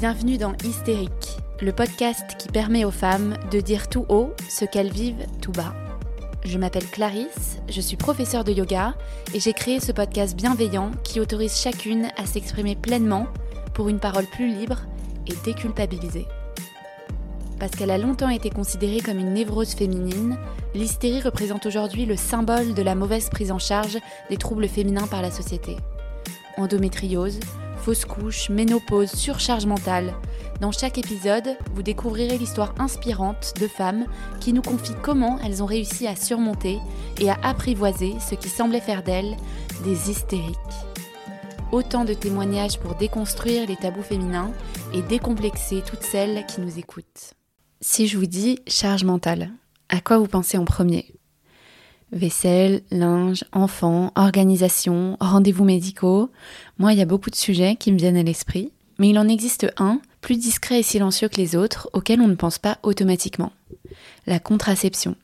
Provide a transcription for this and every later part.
Bienvenue dans Hystérique, le podcast qui permet aux femmes de dire tout haut ce qu'elles vivent tout bas. Je m'appelle Clarisse, je suis professeure de yoga et j'ai créé ce podcast bienveillant qui autorise chacune à s'exprimer pleinement pour une parole plus libre et déculpabilisée. Parce qu'elle a longtemps été considérée comme une névrose féminine, l'hystérie représente aujourd'hui le symbole de la mauvaise prise en charge des troubles féminins par la société. Endométriose, fausse couche, ménopause, surcharge mentale. Dans chaque épisode, vous découvrirez l'histoire inspirante de femmes qui nous confient comment elles ont réussi à surmonter et à apprivoiser ce qui semblait faire d'elles des hystériques. Autant de témoignages pour déconstruire les tabous féminins et décomplexer toutes celles qui nous écoutent. Si je vous dis charge mentale, à quoi vous pensez en premier? Vaisselle, linge, enfants, organisation, rendez-vous médicaux. Moi, il y a beaucoup de sujets qui me viennent à l'esprit, mais il en existe un, plus discret et silencieux que les autres, auquel on ne pense pas automatiquement. La contraception.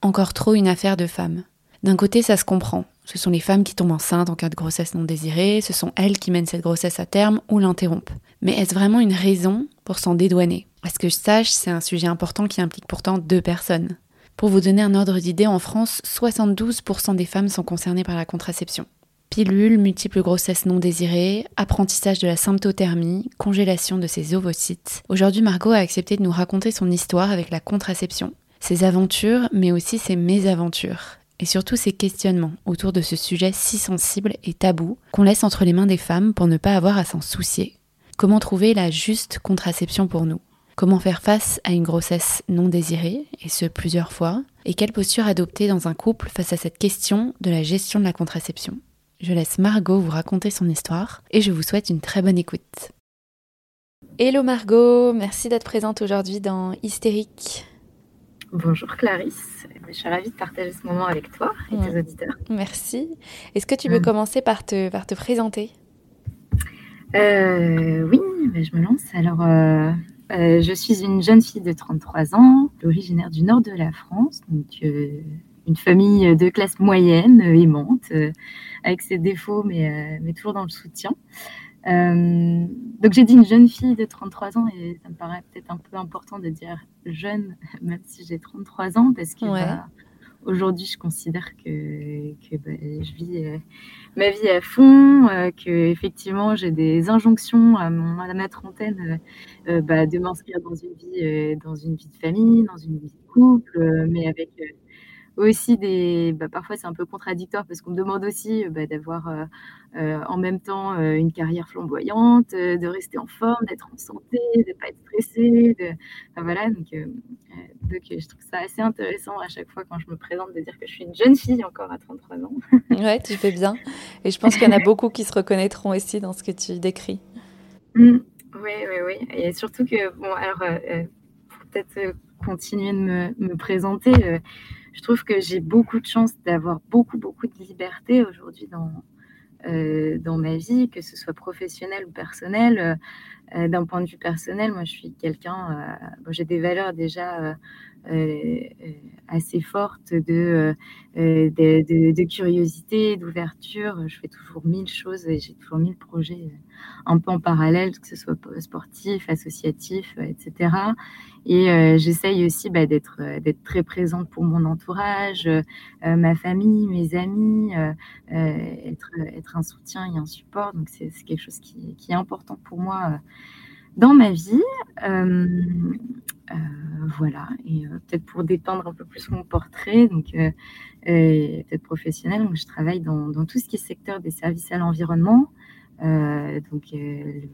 Encore trop une affaire de femmes. D'un côté, ça se comprend. Ce sont les femmes qui tombent enceintes en cas de grossesse non désirée, ce sont elles qui mènent cette grossesse à terme ou l'interrompent. Mais est-ce vraiment une raison pour s'en dédouaner? À ce que je sache, c'est un sujet important qui implique pourtant deux personnes. Pour vous donner un ordre d'idée, en France, 72% des femmes sont concernées par la contraception. Pilules, multiples grossesses non désirées, apprentissage de la symptothermie, congélation de ses ovocytes. Aujourd'hui, Margot a accepté de nous raconter son histoire avec la contraception, ses aventures, mais aussi ses mésaventures, et surtout ses questionnements autour de ce sujet si sensible et tabou qu'on laisse entre les mains des femmes pour ne pas avoir à s'en soucier. Comment trouver la juste contraception pour nous? Comment faire face à une grossesse non désirée, et ce plusieurs fois? Et quelle posture adopter dans un couple face à cette question de la gestion de la contraception? Je laisse Margot vous raconter son histoire et je vous souhaite une très bonne écoute. Hello Margot, merci d'être présente aujourd'hui dans Hystérique. Bonjour Clarisse, je suis ravie de partager ce moment avec toi et tes auditeurs. Merci. Est-ce que tu peux mm. commencer par te, par te présenter? Euh, Oui, ben, je me lance. Alors, euh, euh, je suis une jeune fille de 33 ans, originaire du nord de la France, donc euh, une famille de classe moyenne, euh, aimante, avec ses défauts, mais, mais toujours dans le soutien. donc j'ai dit une jeune fille de 33 ans et ça me paraît peut-être un peu important de dire jeune, même si j'ai 33 ans, parce que bah, aujourd'hui, je considère que, que bah, je vis euh, ma vie à fond, euh, que effectivement, j'ai des injonctions à, ma trentaine euh, bah, de m'inscrire dans une vie, dans une vie de famille, dans une vie de couple, mais avec aussi des. Bah, parfois, c'est un peu contradictoire parce qu'on me demande aussi bah, d'avoir euh, euh, en même temps euh, une carrière flamboyante, de rester en forme, d'être en santé, de ne pas être stressé. De... voilà, donc, donc, je trouve ça assez intéressant à chaque fois quand je me présente de dire que je suis une jeune fille encore à 33 ans. ouais, tu fais bien. Et je pense qu'il y en a beaucoup qui se reconnaîtront aussi dans ce que tu décris. oui, oui, oui. Et surtout que, bon, alors, pour peut-être continuer de me, me présenter je trouve que j'ai beaucoup de chance d'avoir beaucoup, beaucoup de liberté aujourd'hui dans, euh, dans ma vie, que ce soit professionnel ou personnel. Euh, d'un point de vue personnel, moi, je suis quelqu'un, euh, j'ai des valeurs déjà assez fortes de, de, de, curiosité, d'ouverture. Je fais toujours mille choses et j'ai toujours mille projets un peu en parallèle, que ce soit sportif, associatif, etc. Et euh, j'essaye aussi bah, d'être euh, très présente pour mon entourage, euh, ma famille, mes amis, être être un soutien et un support. Donc c'est quelque chose qui, est important pour moi dans ma vie. voilà. Et peut-être pour détendre un peu plus mon portrait, donc peut-être professionnel. Je travaille dans, tout ce qui est secteur des services à l'environnement. donc le,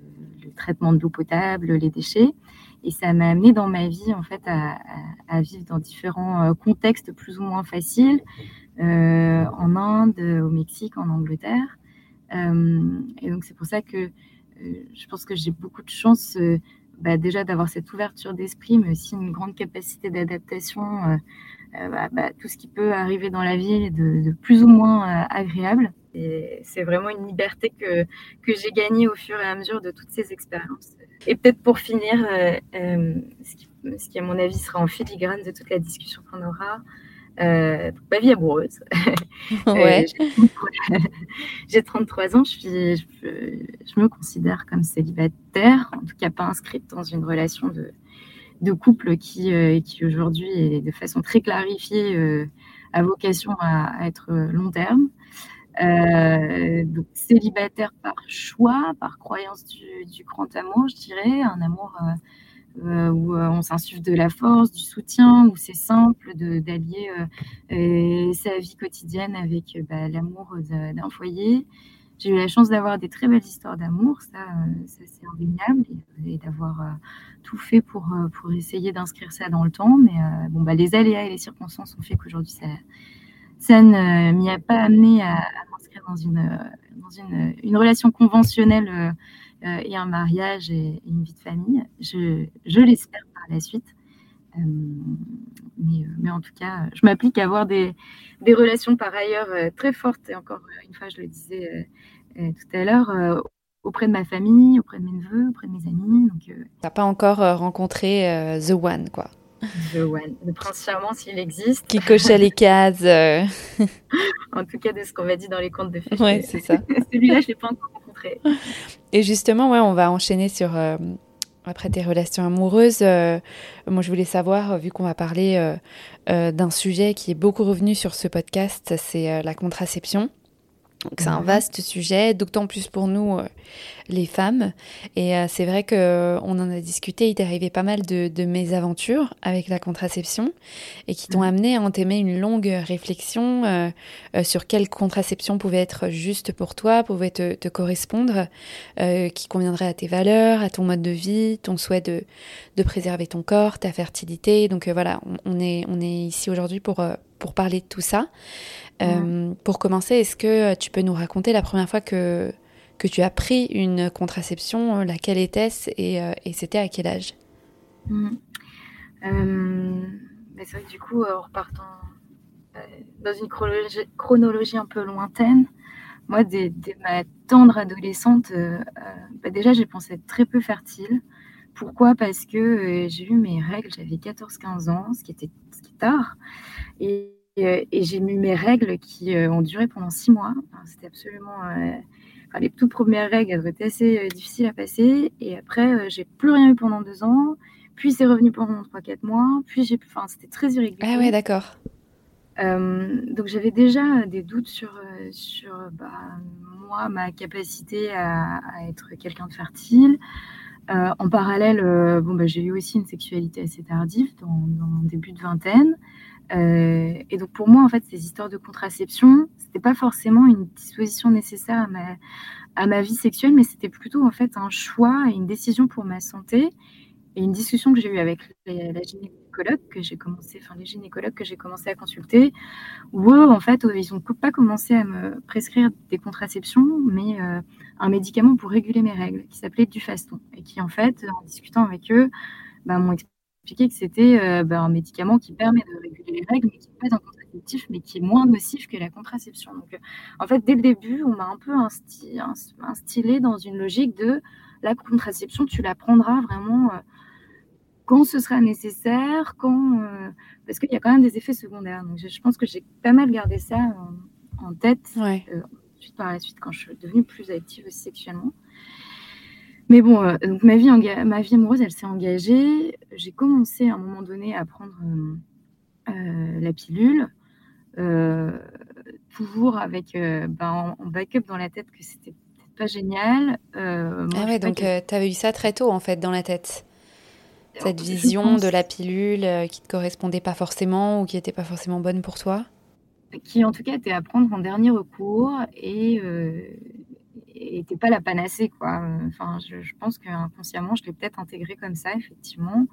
traitement de l'eau potable, les déchets. Et ça m'a amené dans ma vie en fait à, vivre dans différents euh, contextes plus ou moins faciles, euh, en Inde, au Mexique, en Angleterre. Euh, et donc c'est pour ça que je pense que j'ai beaucoup de chance bah, déjà d'avoir cette ouverture d'esprit, mais aussi une grande capacité d'adaptation à bah, tout ce qui peut arriver dans la vie de, de plus ou moins agréable. Et c'est vraiment une liberté que, que j'ai gagnée au fur et à mesure de toutes ces expériences. Et peut-être pour finir, euh, euh, ce, qui, ce, qui, à mon avis sera en filigrane de toute la discussion qu'on aura, ma vie amoureuse. Ouais. J'ai 33 ans, je, suis, je, me considère comme célibataire, en tout cas pas inscrite dans une relation de, de couple qui, qui aujourd'hui est de façon très clarifiée a vocation à, être long terme. donc célibataire par choix, par croyance du, du, grand amour, je dirais, un amour euh, où euh, on s'insuffle de la force, du soutien, où c'est simple d'allier euh, sa vie quotidienne avec bah, l'amour d'un foyer. J'ai eu la chance d'avoir des très belles histoires d'amour, ça, ça c'est indéniable, et, d'avoir tout fait pour, pour essayer d'inscrire ça dans le temps. Mais bon, bah, les aléas et les circonstances ont fait qu'aujourd'hui, ça, ça ne m'y a pas amené à, m'inscrire dans, une, dans une, une relation conventionnelle euh, et un mariage et, une vie de famille. Je, je l'espère par la suite. Euh, mais, euh, mais, en tout cas, je m'applique à avoir des, des, relations par ailleurs très fortes. Et encore une fois, je le disais tout à l'heure, auprès de ma famille, auprès de mes neveux, auprès de mes amis. Euh... T'as pas encore rencontré The One, quoi. The One, le prince charmant s'il existe. Qui cochait les cases. en tout cas, de ce qu'on m'a dit dans les contes de fées. Ouais, c'est ça. Celui-là, je l'ai pas encore et justement, on va enchaîner sur euh, après tes relations amoureuses. Euh, moi, je voulais savoir, vu qu'on va parler euh, d'un sujet qui est beaucoup revenu sur ce podcast, c'est la contraception c'est un vaste sujet, d'autant plus pour nous, euh, les femmes. Et euh, c'est vrai qu'on euh, en a discuté, il t'est arrivé pas mal de, de mésaventures avec la contraception et qui t'ont amené à entamer une longue réflexion sur quelle contraception pouvait être juste pour toi, pouvait te, te correspondre, qui conviendrait à tes valeurs, à ton mode de vie, ton souhait de, de préserver ton corps, ta fertilité. Donc voilà, on, on, est, on est ici aujourd'hui pour, pour parler de tout ça. Euh, pour commencer, est-ce que tu peux nous raconter la première fois que, que tu as pris une contraception, euh, laquelle était-ce et, euh, et c'était à quel âge? Mmh. C'est vrai que du coup, en repartant dans une chronologie, chronologie, un peu lointaine, moi, dès, ma tendre adolescente, bah, déjà, j'ai pensé être très peu fertile. Pourquoi? Parce que j'ai eu mes règles, j'avais 14-15 ans, ce qui était tard. Et euh, et, j'ai mis mes règles qui euh, ont duré pendant six mois. C'était absolument. Euh, les toutes premières règles, elles étaient assez difficiles à passer. Et après, j'ai plus rien eu pendant deux ans. Puis c'est revenu pendant trois, quatre mois. Puis j'ai. Enfin, c'était très irrégulier. Ah ouais, d'accord. donc j'avais déjà des doutes sur, sur bah, moi, ma capacité à, être quelqu'un de fertile. En parallèle, bon, bah, j'ai eu aussi une sexualité assez tardive, dans, dans mon début de vingtaine. Euh, et donc pour moi, en fait, ces histoires de contraception, c'était pas forcément une disposition nécessaire à ma, à ma vie sexuelle, mais c'était plutôt en fait un choix et une décision pour ma santé et une discussion que j'ai eue avec la gynécologue que j'ai commencé, enfin les gynécologues que j'ai commencé à consulter, où eux, en fait, ils n'ont pas commencé à me prescrire des contraceptions, mais euh, un médicament pour réguler mes règles qui s'appelait du faston et qui en fait, en discutant avec eux, bah, m'ont expliqué que c'était euh, ben, un médicament qui permet de réguler les règles, mais qui n'est pas un contraceptif, mais qui est moins nocif que la contraception. Donc, euh, en fait, dès le début, on m'a un peu instillé dans une logique de la contraception, tu la prendras vraiment euh, quand ce sera nécessaire, quand, parce qu'il y a quand même des effets secondaires. Donc, je, pense que j'ai pas mal gardé ça en, tête. ensuite, par la suite, quand je suis devenue plus active aussi sexuellement. Mais bon, euh, donc ma vie, ma vie amoureuse, elle s'est engagée. J'ai commencé à un moment donné à prendre euh, euh, la pilule, toujours avec ben, en, backup dans la tête que c'était pas génial. ah ouais, donc tu avais eu ça très tôt en fait dans la tête cette vision de la pilule qui te correspondait pas forcément ou qui était pas forcément bonne pour toi? Qui en tout cas était à prendre en dernier recours et, n'était pas la panacée, quoi. Enfin, je, je pense qu'inconsciemment, je l'ai peut-être intégré comme ça, effectivement.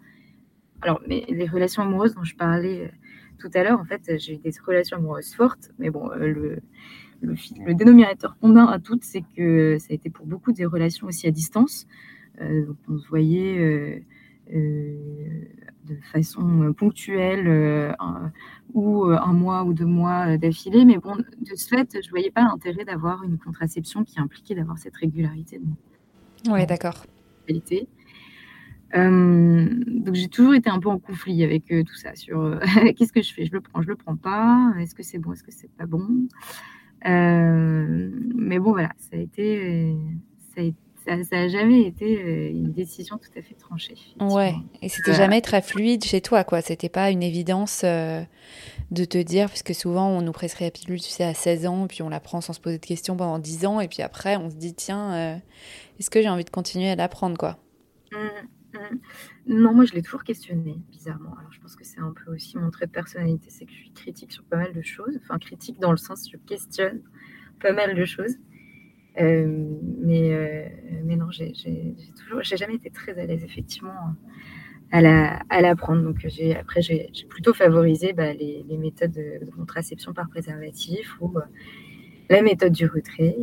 Alors, mais les relations amoureuses dont je parlais euh, tout à l'heure, en fait, j'ai eu des relations amoureuses fortes, mais bon, euh, le, le, le, dénominateur commun à toutes, c'est que ça a été pour beaucoup des relations aussi à distance. Euh, donc on se voyait euh, euh, de façon ponctuelle euh, ou euh, un mois ou deux mois d'affilée. Mais bon, de ce fait, je ne voyais pas l'intérêt d'avoir une contraception qui impliquait d'avoir cette régularité. Oui, d'accord. donc j'ai toujours été un peu en conflit avec tout ça sur qu'est-ce que je fais, je le prends, je le prends pas, est-ce que c'est bon, est-ce que c'est pas bon? mais bon voilà, ça a été, ça a été ça n'a jamais été euh, une décision tout à fait tranchée. Ouais, et c'était jamais très fluide chez toi, quoi. C'était pas une évidence euh, de te dire, puisque souvent on nous prescrit la pilule, tu sais, à 16 ans, puis on la prend sans se poser de questions pendant 10 ans, et puis après on se dit, tiens, euh, est-ce que j'ai envie de continuer à l'apprendre, quoi? Mmh, mmh. Non, moi je l'ai toujours questionné, bizarrement. Alors je pense que c'est un peu aussi mon trait de personnalité, c'est que je suis critique sur pas mal de choses. Enfin, critique dans le sens, je questionne pas mal de choses. Euh, mais, euh, mais non, j'ai toujours, j'ai jamais été très à l'aise effectivement à la, à l'apprendre. Donc j'ai, après, j'ai, plutôt favorisé bah, les, méthodes de, contraception par préservatif ou euh, la méthode du retrait.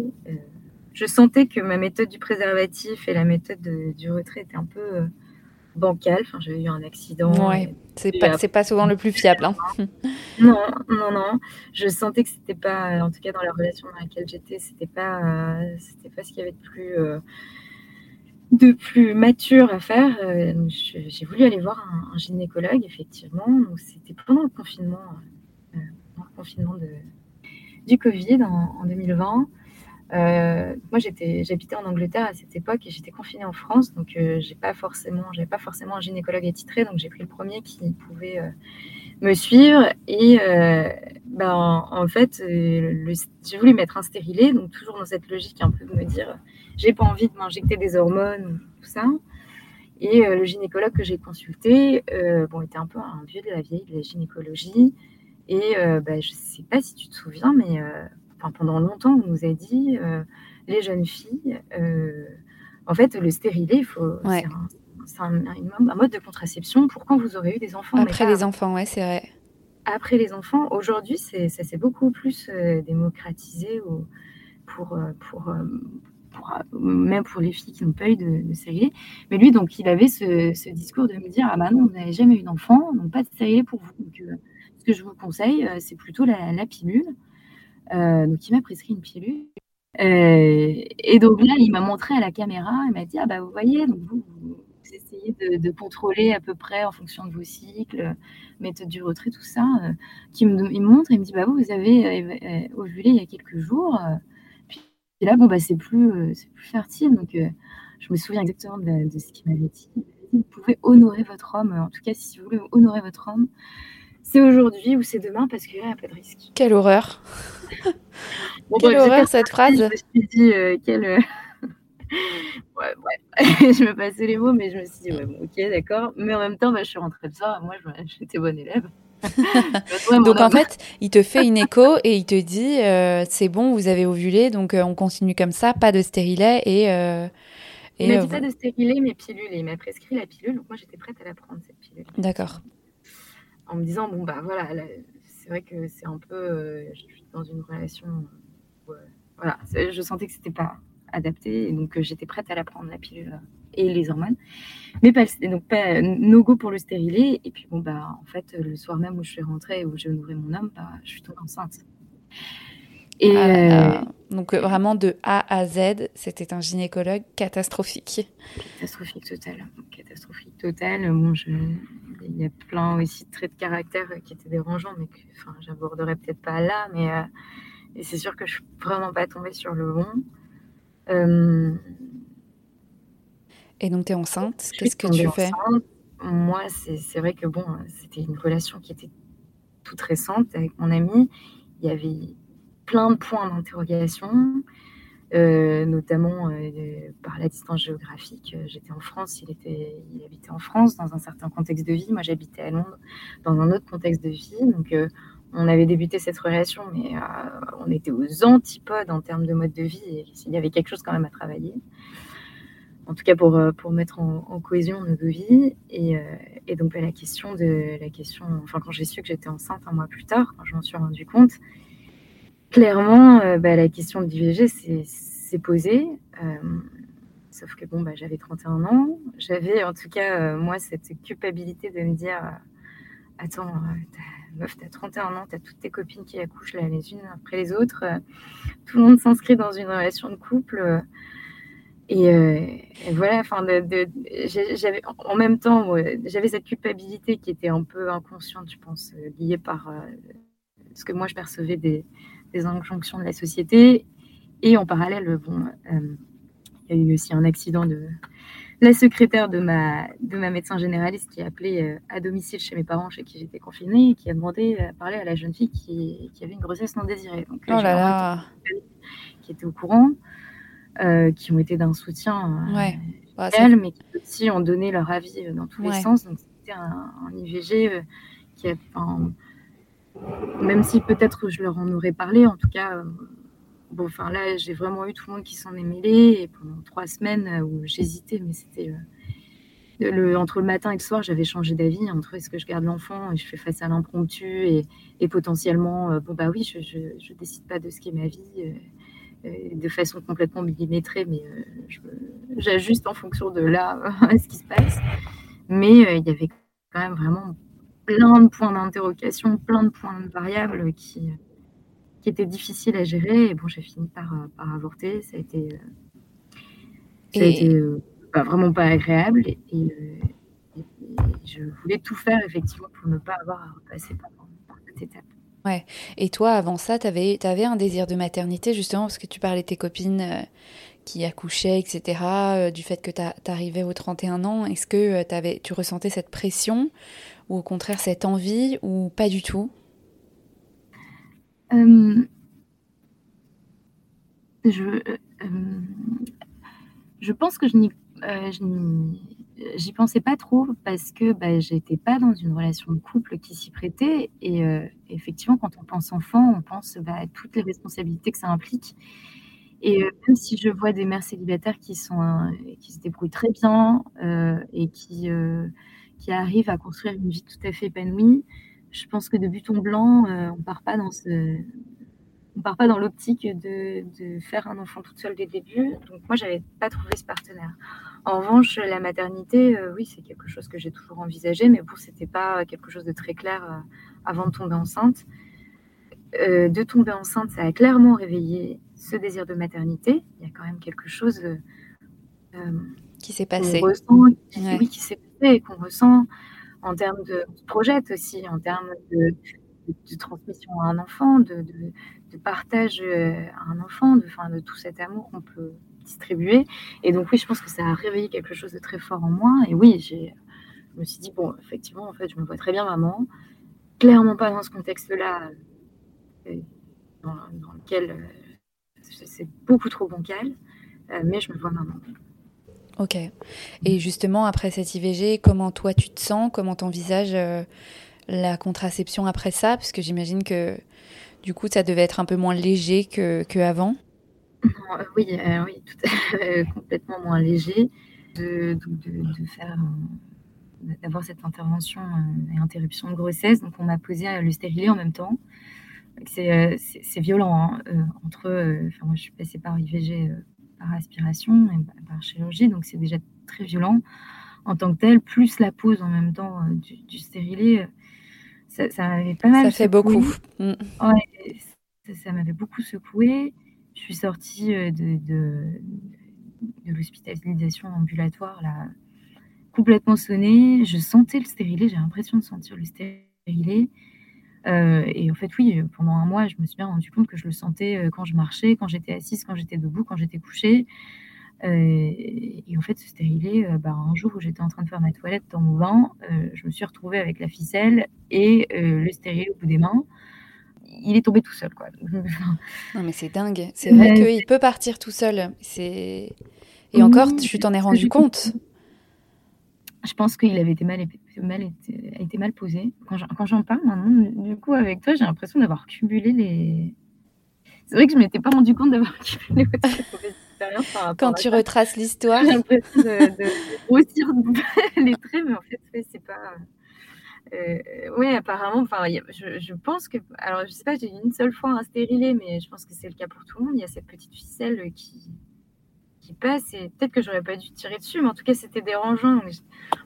je sentais que ma méthode du préservatif et la méthode du retrait étaient un peu bancal. Enfin, j'ai eu un accident. Ouais, c'est pas, c'est pas souvent le plus fiable. Hein. non, non, non. Je sentais que c'était pas, en tout cas dans la relation dans laquelle j'étais, c'était pas, c'était pas ce qu'il y avait de plus, euh, de plus mature à faire. Euh, j'ai voulu aller voir un, gynécologue, effectivement. C'était pendant le confinement, euh, pendant le confinement de, du Covid en, en 2020. Euh, moi, j'habitais en Angleterre à cette époque et j'étais confinée en France, donc euh, j'ai pas forcément, j'avais pas forcément un gynécologue attitré, donc j'ai pris le premier qui pouvait euh, me suivre. Et ben, en fait, j'ai voulu mettre un stérilet, donc toujours dans cette logique un peu de me dire, j'ai pas envie de m'injecter des hormones, tout ça. Et le gynécologue que j'ai consulté, bon, était un peu un vieux de la vieille de la gynécologie. Et ben, je sais pas si tu te souviens, mais pendant longtemps, on nous a dit, euh, les jeunes filles, euh, en fait, le stérilet, il faut, c'est un, mode de contraception pour quand vous aurez eu des enfants. Après les enfants, ouais, c'est vrai. Après les enfants, aujourd'hui, ça s'est beaucoup plus euh, démocratisé pour, pour, même pour les filles qui n'ont pas eu de, de stérilet. Mais lui, donc, il avait ce, discours de me dire Ah bah non, vous n'avez jamais eu d'enfant, donc pas de stérilet pour vous. Donc, ce que je vous conseille, c'est plutôt la, la pilule. Euh, donc, il m'a prescrit une pilule. Euh, et donc là, il m'a montré à la caméra, il m'a dit, ah bah vous voyez, donc vous, essayez de, contrôler à peu près en fonction de vos cycles, méthode du retrait, tout ça. Euh, il me montre et il me dit, bah vous, vous avez ovulé il y a quelques jours. puis là, bon, bah c'est plus, c'est plus fertile. Donc je me souviens exactement de ce qu'il m'avait dit. Vous pouvez honorer votre homme, en tout cas si vous voulez honorer votre homme, c'est aujourd'hui ou c'est demain parce qu'il n'y a pas de risque. Quelle horreur Quelle horreur cette phrase Je me suis dit, euh, quelle... Euh, ouais, ouais. je me passais les mots, mais je me suis dit, ouais, ok, d'accord. Mais en même temps, bah, je suis rentrée de ça. Moi, j'étais bonne élève. donc en fait, il te fait une écho et il te dit euh, c'est bon, vous avez ovulé, donc on continue comme ça, pas de stérilet et. et il m'a dit pas de stérilet, mais pilule. Et il m'a prescrit la pilule, donc moi j'étais prête à la prendre cette pilule. D'accord en me disant bon bah voilà, c'est vrai que c'est un peu, euh, je suis dans une relation, euh, voilà, je sentais que c'était pas adapté, et donc euh, j'étais prête à la prendre la pilule et les hormones, mais pas donc pas no go pour le stérilet. Et puis bon bah en fait le soir même où je suis rentrée où j'ai honoré mon homme, bah, je suis tombée enceinte. Et ah donc vraiment de A à Z, c'était un gynécologue catastrophique. Catastrophique total, catastrophique total. Bon, je, il y a plein aussi de traits de caractère qui étaient dérangeants, mais que enfin, j'aborderai peut-être pas là. Mais euh, c'est sûr que je suis vraiment pas tombée sur le bon. Euh, et donc, tu es enceinte Qu'est-ce que tu fais? Moi, c'est vrai que bon, c'était une relation qui était toute récente avec mon ami. Il y avait plein de points d'interrogation. Euh, notamment euh, par la distance géographique. Euh, j'étais en France, il, était, il habitait en France dans un certain contexte de vie. Moi, j'habitais à Londres dans un autre contexte de vie. Donc, on avait débuté cette relation, mais on était aux antipodes en termes de mode de vie. Il y avait quelque chose quand même à travailler. En tout cas, pour, pour mettre en, cohésion nos deux vies. Et, donc, la question de la question, enfin, quand j'ai su que j'étais enceinte un mois plus tard, quand je m'en suis rendu compte, clairement, euh, bah, la question de l'IVG s'est posée. Euh, sauf que bon, bah, j'avais 31 ans. J'avais en tout cas, euh, moi, cette culpabilité de me dire Attends, meuf, t'as 31 ans, t'as toutes tes copines qui accouchent les unes après les autres. tout le monde s'inscrit dans une relation de couple. Et, voilà, enfin, en même temps, j'avais cette culpabilité qui était un peu inconsciente, je pense, liée par ce que moi je percevais des, des injonctions de la société. Et en parallèle, bon, il y a eu aussi un accident de la secrétaire de ma, de ma médecin généraliste qui a appelé euh, à domicile chez mes parents chez qui j'étais confinée et qui a demandé à parler à la jeune fille qui, qui avait une grossesse non désirée. Donc, oh là là. Qui étaient au courant, euh, qui ont été d'un soutien euh, ouais. Bah, mais qui aussi ont donné leur avis dans tous les sens. Donc c'était un, IVG qui a, même si peut-être je leur en aurais parlé, en tout cas bon, enfin là, j'ai vraiment eu tout le monde qui s'en est mêlé. Pendant trois semaines euh, où j'hésitais, mais c'était. Euh, le, entre le matin et le soir, j'avais changé d'avis entre est-ce que je garde l'enfant et je fais face à l'impromptu et, potentiellement, euh, bon bah oui, je, je, décide pas de ce qui est ma vie de façon complètement millimétrée, mais j'ajuste en fonction de là ce qui se passe. Mais il y avait quand même vraiment plein de points d'interrogation, plein de points de variables qui, qui était difficile à gérer. Et bon, j'ai fini par, euh, par, avorter. Ça a été, euh, a été euh, vraiment pas agréable. Et, je voulais tout faire effectivement pour ne pas avoir à repasser par, cette étape. Ouais. Et toi, avant ça, tu avais, avais, un désir de maternité, justement, parce que tu parlais de tes copines qui accouchaient, etc., du fait que tu arrivais aux 31 ans. Est-ce que avais, tu ressentais cette pression, ou au contraire cette envie, ou pas du tout euh, je, euh, je pense que je n'y euh, j'y pensais pas trop parce que bah, j'étais pas dans une relation de couple qui s'y prêtait. Et effectivement, quand on pense enfant, on pense bah, à toutes les responsabilités que ça implique. Et même si je vois des mères célibataires qui, sont, qui se débrouillent très bien et qui, qui arrivent à construire une vie tout à fait épanouie, je pense que de but en blanc, euh, on part pas dans ce, on part pas dans l'optique de, de, faire un enfant toute seule dès le début. Donc moi, j'avais pas trouvé ce partenaire. En revanche, la maternité, euh, oui, c'est quelque chose que j'ai toujours envisagé, mais bon, c'était pas quelque chose de très clair euh, avant de tomber enceinte. de tomber enceinte, ça a clairement réveillé ce désir de maternité. Il y a quand même quelque chose qui s'est passé. Ressent, qui, Oui, qui s'est et qu'on ressent en termes de projet aussi, en termes de, transmission à un enfant, de, partage euh, à un enfant, de, tout cet amour qu'on peut distribuer. Et donc oui, je pense que ça a réveillé quelque chose de très fort en moi. Et oui, je me suis dit, bon, effectivement, en fait, je me vois très bien maman. Clairement pas dans ce contexte-là, euh, dans, lequel euh, c'est beaucoup trop bancal, mais je me vois maman. Ok. Et justement, après cette IVG, comment toi tu te sens? Comment t'envisages euh, la contraception après ça? Parce que j'imagine que du coup, ça devait être un peu moins léger que, avant. Euh, oui, euh, oui tout complètement moins léger. De, de, faire d'avoir cette intervention et interruption de grossesse. Donc, on m'a posé le stérilet en même temps. C'est violent. Hein, entre, enfin, moi, je suis passée par IVG par aspiration et par chirurgie, donc c'est déjà très violent en tant que tel, plus la pose en même temps euh, du, du stérilet, euh, ça, ça m'avait pas mal. Ça fait beaucoup. Mm. Ouais, ça, m'avait beaucoup secoué. Je suis sortie euh, de, de, de l'hospitalisation ambulatoire là, complètement sonnée. Je sentais le stérilet, j'ai l'impression de sentir le stérilet. Euh, et en fait, oui, pendant un mois, je me suis bien rendu compte que je le sentais euh, quand je marchais, quand j'étais assise, quand j'étais debout, quand j'étais couchée. Euh, et en fait, ce stérilet, bah, un jour où j'étais en train de faire ma toilette dans mon bain, je me suis retrouvée avec la ficelle et le stérilet au bout des mains. Il est tombé tout seul, quoi. non, mais c'est dingue. C'est vrai qu'il peut partir tout seul. C'est et encore, tu t'en es rendu compte. Je pense qu'il avait été mal, mal, été, mal posé. Quand j'en parle maintenant, du coup, avec toi, j'ai l'impression d'avoir cumulé les. C'est vrai que je ne m'étais pas rendu compte d'avoir cumulé expériences. Quand tu retraces l'histoire. J'ai l'impression de, de, grossir les traits, mais en fait, c'est pas. Euh, oui, apparemment, enfin, je, je, pense que, alors je sais pas, j'ai une seule fois un stérilet, mais je pense que c'est le cas pour tout le monde. Il y a cette petite ficelle qui, qui passe et peut-être que j'aurais pas dû tirer dessus, mais en tout cas c'était dérangeant.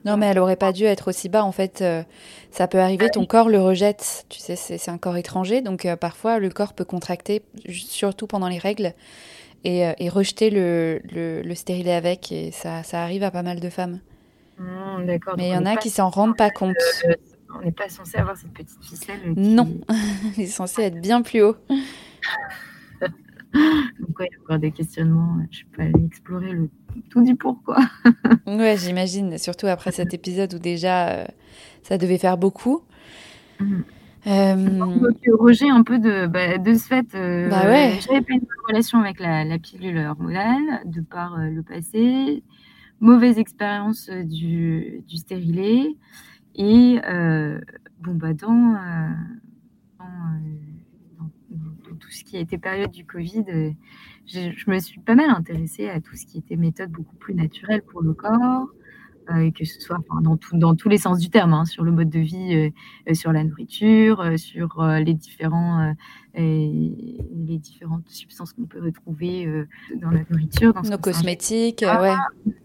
Non, mais elle aurait pas dû être aussi bas. En fait, euh, ça peut arriver, ah ton corps le rejette. Tu sais, c'est un corps étranger, donc euh, parfois le corps peut contracter, surtout pendant les règles. et, et rejeter le, le, le, stérilet avec. Et ça, ça arrive à pas mal de femmes. Mmh, d'accord. Mais il y en a qui s'en rendent pas compte. on n'est pas censé avoir cette petite ficelle. Qui... Non, il est censé être bien plus haut. Donc, il y a encore des questionnements. Je peux aller explorer le tout dit pourquoi. ouais, j'imagine. Surtout après cet épisode où déjà euh, ça devait faire beaucoup. Mmh. Euh... Roger, un peu de, bah, de ce fait, euh, bah ouais. j'avais pas une relation avec la, la pilule hormonale de par euh, le passé, mauvaise expérience euh, du, du stérilet, et bon, bah, dans, tout ce qui a été période du Covid, je, je, me suis pas mal intéressée à tout ce qui était méthode beaucoup plus naturelle pour le corps, euh, que ce soit enfin, dans, tout, dans tous les sens du terme, hein, sur le mode de vie, euh, euh sur la nourriture, euh, sur euh, les, différents, les différentes substances qu'on peut retrouver dans la nourriture. Dans Nos cosmétiques, ouais.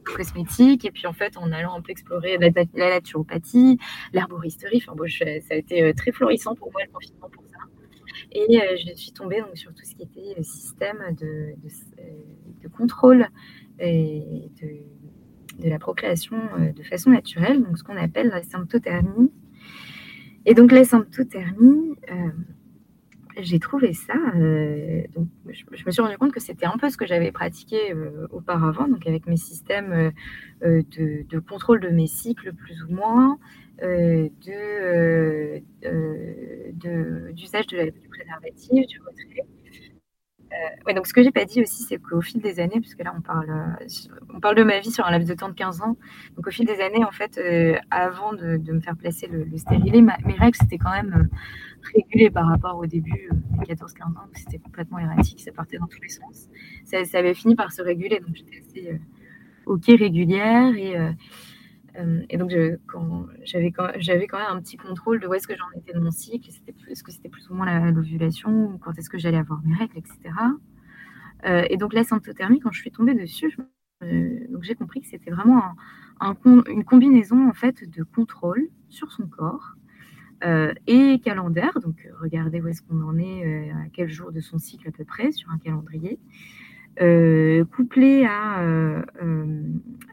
Cosmétiques, et puis en fait, en allant un peu explorer la, la naturopathie, l'herboristerie, enfin, bon, je, ça a été très florissant pour moi le confinement pour Et je suis tombée donc, sur tout ce qui était système de, de, de contrôle et de de la procréation euh, de façon naturelle, donc ce qu'on appelle la symptothermie. Et donc la symptothermie, euh, j'ai trouvé ça, euh, donc je, me suis rendu compte que c'était un peu ce que j'avais pratiqué euh, auparavant, donc avec mes systèmes euh, de, de, contrôle de mes cycles plus ou moins, de, d'usage de, de, du préservatif, du retrait. Euh, ouais, donc ce que j'ai pas dit aussi, c'est qu'au fil des années, puisque là on parle, euh, on parle de ma vie sur un laps de temps de 15 ans, donc au fil des années, en fait, euh, avant de, me faire placer le, le stérilet, mes règles c'était quand même régulé par rapport au début, 14-15 ans, c'était complètement erratique, ça partait dans tous les sens. Ça, avait fini par se réguler, donc j'étais assez ok régulière et donc, j'avais quand, même un petit contrôle de où est-ce que j'en étais de mon cycle, est-ce que c'était plus ou moins l'ovulation, quand est-ce que j'allais avoir mes règles, etc. Euh, et donc, la symptothermie, quand je suis tombée dessus, euh, j'ai compris que c'était vraiment un, un, une combinaison en fait de contrôle sur son corps euh, et calendaire, donc regarder où est-ce qu'on en est, à quel jour de son cycle à peu près sur un calendrier, euh, couplé à, euh, euh,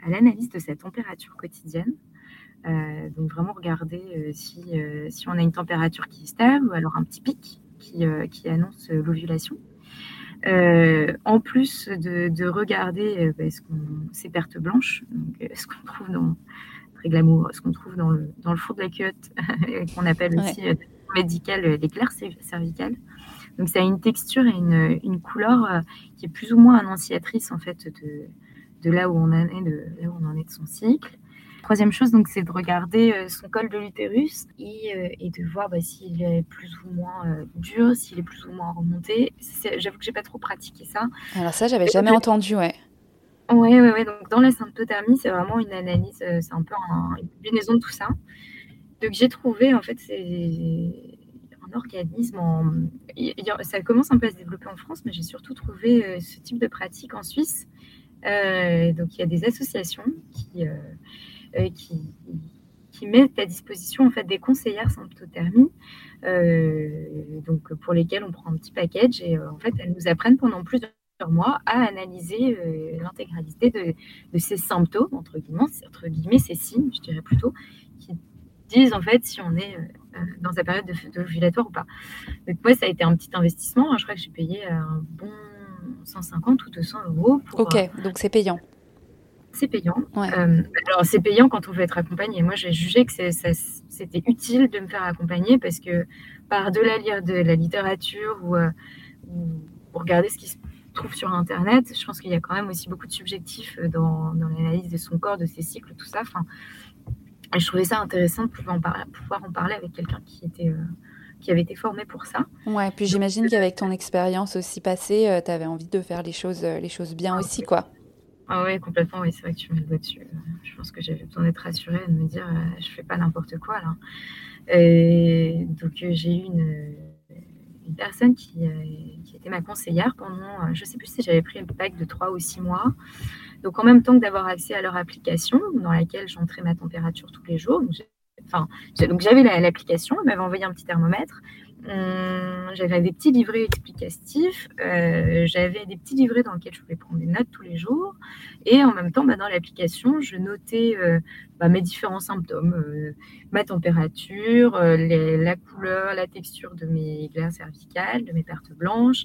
à l'analyse de sa température quotidienne. Donc vraiment regarder si, si on a une température qui est stable ou alors un petit pic qui, qui annonce l'ovulation. en plus de, de regarder bah, ce ces pertes blanches, donc, ce qu'on trouve dans très glamour, ce qu'on trouve dans le, dans le four de la culotte, qu'on appelle ouais. aussi médical l'éclair cervical. Donc ça a une texture et une, une couleur euh, qui est plus ou moins annonciatrice en fait de, de là où on en est de là où on en est de son cycle. Troisième chose, donc, c'est de regarder euh, son col de l'utérus et, euh, et, de voir bah, s'il est plus ou moins euh, dur, s'il est plus ou moins remonté. J'avoue que j'ai pas trop pratiqué ça. Alors ça, j'avais jamais entendu, ouais. Ouais, ouais, ouais. Donc dans la symptothermie, c'est vraiment une analyse, c'est un peu un, une combinaison de tout ça. Donc j'ai trouvé, en fait, c'est organisme. En... Ça commence un peu à se développer en France, mais j'ai surtout trouvé euh, ce type de pratique en Suisse. Euh, donc, il y a des associations qui, euh, qui, mettent à disposition en fait, des conseillères symptothermie, donc, pour lesquelles on prend un petit package et en fait, elles nous apprennent pendant plusieurs mois à analyser l'intégralité de, de, ces symptômes, entre guillemets, entre guillemets, ces signes, je dirais plutôt, qui disent en fait si on est euh, dans sa période d'ovulatoire ou pas. Donc moi, ça a été un petit investissement. Je crois que j'ai payé un bon 150 ou 200 euros. Pour, ok, donc c'est payant. C'est payant. Ouais. Euh, alors c'est payant quand on veut être accompagné. Moi, j'ai jugé que c'était utile de me faire accompagner parce que par-delà lire de la littérature ou, euh, ou, regarder ce qui se trouve sur Internet, je pense qu'il y a quand même aussi beaucoup de subjectifs dans, dans l'analyse de son corps, de ses cycles, tout ça. Enfin, et je trouvais ça intéressant de pouvoir en parler, pouvoir en parler avec quelqu'un qui était euh, qui avait été formé pour ça. Ouais, puis j'imagine qu'avec ton expérience aussi passée, euh, tu avais envie de faire les choses, euh, les choses bien ah, aussi, quoi. Ah ouais, complètement, oui, c'est vrai que tu mets le doigt dessus. Je pense que j'avais besoin d'être rassurée et de me dire, euh, je fais pas n'importe quoi, là. Et donc, j'ai eu une, une personne qui, qui, était ma conseillère pendant, je sais plus si j'avais pris un pack de 3 ou 6 mois. Donc, en même temps que d'avoir accès à leur application, dans laquelle j'entrais ma température tous les jours. Donc, j'avais l'application, elle m'avait envoyé un petit thermomètre. j'avais des petits livrets explicatifs, euh, j'avais des petits livrets dans lesquels je pouvais prendre des notes tous les jours, et en même temps, bah, dans l'application, je notais euh, bah, mes différents symptômes, euh, ma température, la couleur, la texture de mes glaires cervicales, de mes pertes blanches,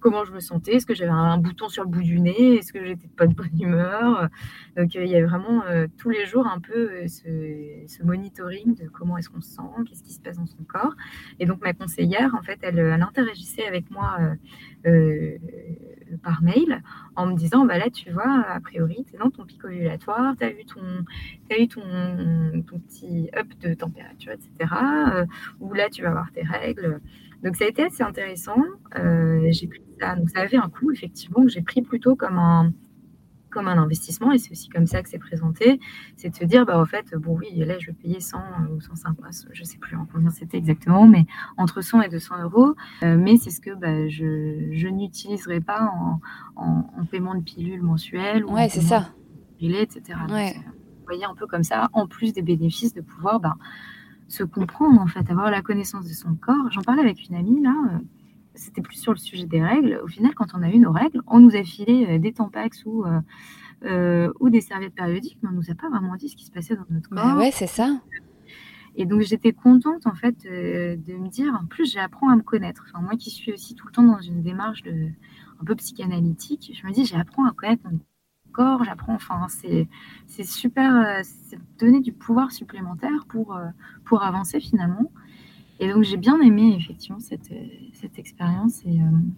comment je me sentais, est-ce que j'avais un, bouton sur le bout du nez, est-ce que j'étais pas de bonne humeur. Donc il y avait vraiment tous les jours un peu ce, monitoring de comment est-ce qu'on se sent, qu'est-ce qui se passe dans son corps. Et donc ma conseillère, en fait, elle, interagissait avec moi euh, euh, par mail en me disant, bah là, tu vois, a priori, tu es dans ton pic ovulatoire, tu as eu, ton, as eu ton, petit up de température, etc. Euh, ou là, tu vas avoir tes règles. Donc ça a été assez intéressant. j'ai pris ça, donc ça avait un coût, effectivement, que j'ai pris plutôt comme un comme un investissement, et c'est aussi comme ça que c'est présenté, c'est de se dire, bah, en fait, bon, oui, là, je vais payer 100 ou 150, je ne sais plus en combien c'était exactement, mais entre 100 et 200 euros, euh, mais c'est ce que bah, je, je n'utiliserai pas en, en, paiement de pilules mensuelles. Ou ouais, c'est ça. etc. Ouais. vous voyez, un peu comme ça, en plus des bénéfices de pouvoir bah, se comprendre, en fait, avoir la connaissance de son corps. J'en parlais avec une amie, là, euh, c'était plus sur le sujet des règles. Au final, quand on a eu nos règles, on nous a filé euh, des tampax ou, euh, euh, ou des serviettes périodiques, mais on nous a pas vraiment dit ce qui se passait dans notre bah corps. ouais, c'est ça. Et donc j'étais contente en fait de me dire, en plus j'apprends à me connaître. Enfin, moi qui suis aussi tout le temps dans une démarche de, un peu psychanalytique, je me dis j'apprends à connaître mon corps, j'apprends, enfin c'est, c'est super, c'est donner du pouvoir supplémentaire pour, pour avancer finalement. Et donc j'ai bien aimé effectivement cette, cette expérience. Euh,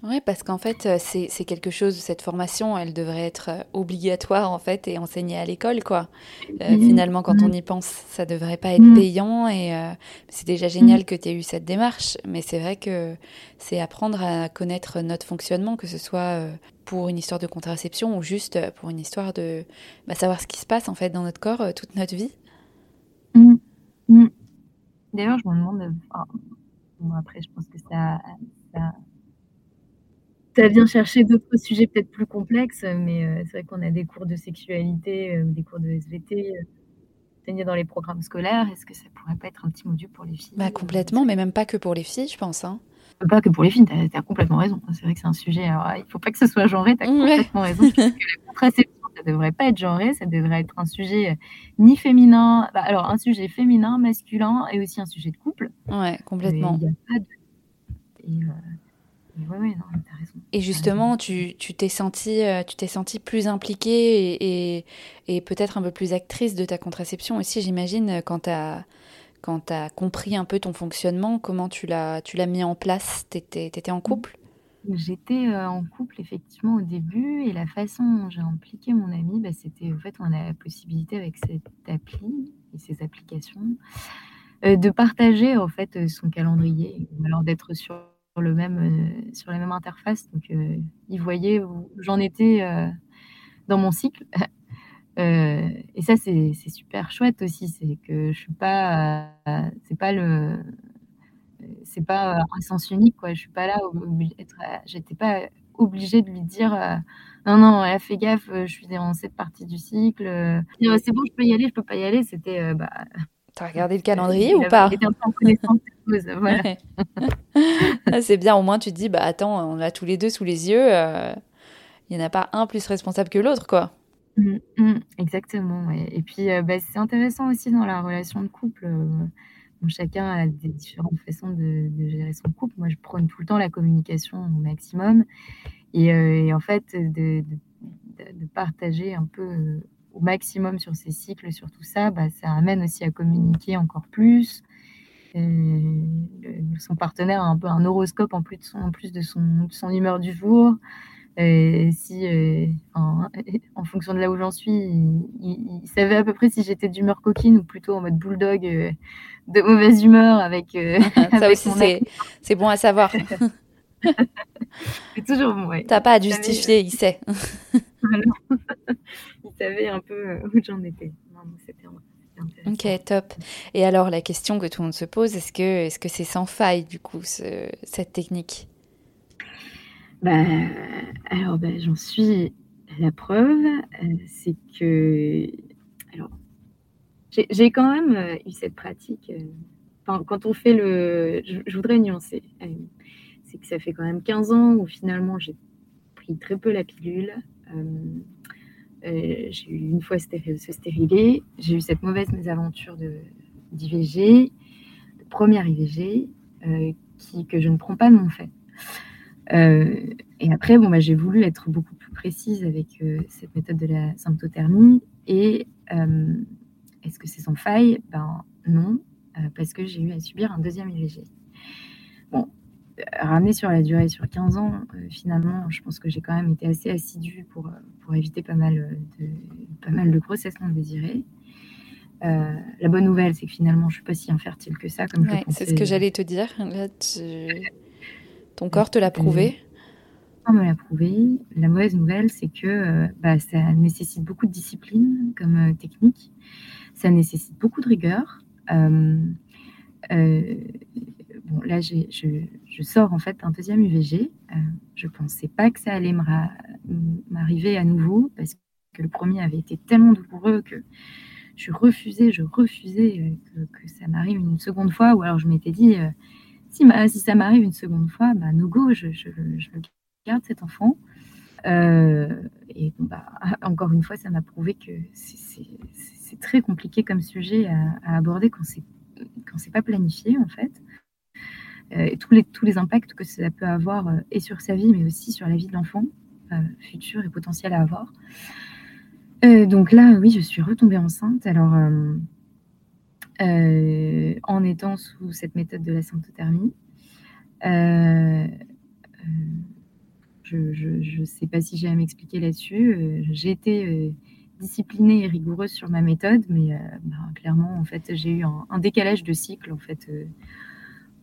Oui, parce qu'en fait, euh, c'est, quelque chose, cette formation, elle devrait être euh, obligatoire en fait et enseignée à l'école. quoi. Finalement, quand on y pense, ça devrait pas être payant et c'est déjà génial que tu aies eu cette démarche, mais c'est vrai que c'est apprendre à connaître notre fonctionnement, que ce soit pour une histoire de contraception ou juste pour une histoire de bah, savoir ce qui se passe en fait dans notre corps toute notre vie. D'ailleurs, je me demande, après, je pense que ça, ça, vient chercher d'autres sujets peut-être plus complexes, mais euh, c'est vrai qu'on a des cours de sexualité, euh, des cours de SVT euh, dans les programmes scolaires. Est-ce que ça pourrait pas être un petit module pour les filles? Bah, Complètement, mais même pas que pour les filles, je pense. Hein. Pas que pour les filles, tu as, complètement raison. C'est vrai que c'est un sujet. Alors, il faut pas que ce soit genré, tu as complètement raison. que la contraception ça devrait pas être genré, ça devrait être un sujet euh, ni féminin, bah, alors un sujet féminin, masculin et aussi un sujet de couple. Ouais, complètement. Et, justement, tu t'es senti, euh, tu t'es senti plus impliquée et, et, peut-être un peu plus actrice de ta contraception aussi, j'imagine, quand tu as quand tu as compris un peu ton fonctionnement, comment tu l'as tu l'as mis en place? Tu étais, en couple? J'étais, euh, en couple effectivement au début et la façon dont j'ai impliqué mon ami, bah, c'était en fait, on a la possibilité avec cette appli et ces applications, euh, de partager en fait, euh, son calendrier alors d'être sur le même, sur la même interface donc il voyait où j'en étais, dans mon cycle. et ça c'est super chouette aussi, c'est que je suis pas, c'est pas le c'est pas euh, un sens unique, quoi. Je suis pas là, j'étais pas obligée de lui dire euh, non, non, elle fais gaffe, euh, je suis dans cette partie du cycle. c'est bon, je peux y aller, je peux pas y aller. C'était. bah, T'as regardé le calendrier ou pas ah, C'est bien, au moins tu te dis, bah attends, on l'a tous les deux sous les yeux, il n'y en a pas un plus responsable que l'autre, quoi. Mmh, mmh, exactement. Et puis, bah, c'est intéressant aussi dans la relation de couple chacun a des différentes façons de, gérer son couple. Moi, je prône tout le temps la communication au maximum. Et, euh, en fait, de, partager un peu euh, au maximum sur ses cycles, sur tout ça, bah, ça amène aussi à communiquer encore plus. son partenaire a un peu un horoscope en plus de son humeur du jour. Et si, euh, en, fonction de là où j'en suis, il, savait à peu près si j'étais d'humeur coquine ou plutôt en mode bulldog euh, de mauvaise humeur avec. Euh, Ça aussi, c'est bon à savoir. c'est toujours bon, ouais. T'as pas à justifier, il sait. il savait un peu où j'en étais. Ok, top. Et alors, la question que tout le monde se pose, est-ce que c'est -ce que c'est sans faille, du coup, cette technique? Bah, alors, bah, j'en suis la preuve, euh, c'est que alors, j'ai quand même, euh, eu cette pratique, euh, quand on fait le. Je, voudrais nuancer. c'est que ça fait quand même 15 ans où finalement j'ai pris très peu la pilule. j'ai eu une fois se stériler. J'ai eu cette mauvaise mésaventure d'IVG, de, première IVG, qui, que je ne prends pas mon fait. Et après, bon, bah, j'ai voulu être beaucoup plus précise avec cette méthode de la symptothermie. Et est-ce que c'est sans faille? Ben non, euh, parce que j'ai eu à subir un deuxième IVG. Bon, euh, ramener sur la durée, sur 15 ans, euh, finalement, je pense que j'ai quand même été assez assidue pour, pour éviter pas mal de, pas mal de grossesses non désirées. la bonne nouvelle, c'est que finalement, je ne suis pas si infertile que ça. Comme c'est ce que j'allais te dire. Là, ton corps te l'a prouvé? On me l'a prouvé. La mauvaise nouvelle, c'est que bah, ça nécessite beaucoup de discipline comme technique. Ça nécessite beaucoup de rigueur. Euh, euh, bon, là, je, je, sors en fait un deuxième UVG. Euh, je ne pensais pas que ça allait m'arriver à nouveau parce que le premier avait été tellement douloureux que je refusais, je refusais que, ça m'arrive une seconde fois. Ou alors je m'étais dit, si, ça m'arrive une seconde fois, bah, no go, je, garde cet enfant. et bah, encore une fois, ça m'a prouvé que c'est très compliqué comme sujet à, aborder quand c'est quand c'est pas planifié en fait. Euh, et tous les impacts que ça peut avoir euh, et sur sa vie, mais aussi sur la vie de l'enfant euh, futur et potentiel à avoir. donc là, oui, je suis retombée enceinte. Alors en étant sous cette méthode de la symptothermie. je ne sais pas si j'ai à m'expliquer là-dessus. j'ai été disciplinée et rigoureuse sur ma méthode, mais euh, bah, clairement, en fait, j'ai eu un, décalage de cycle en fait euh,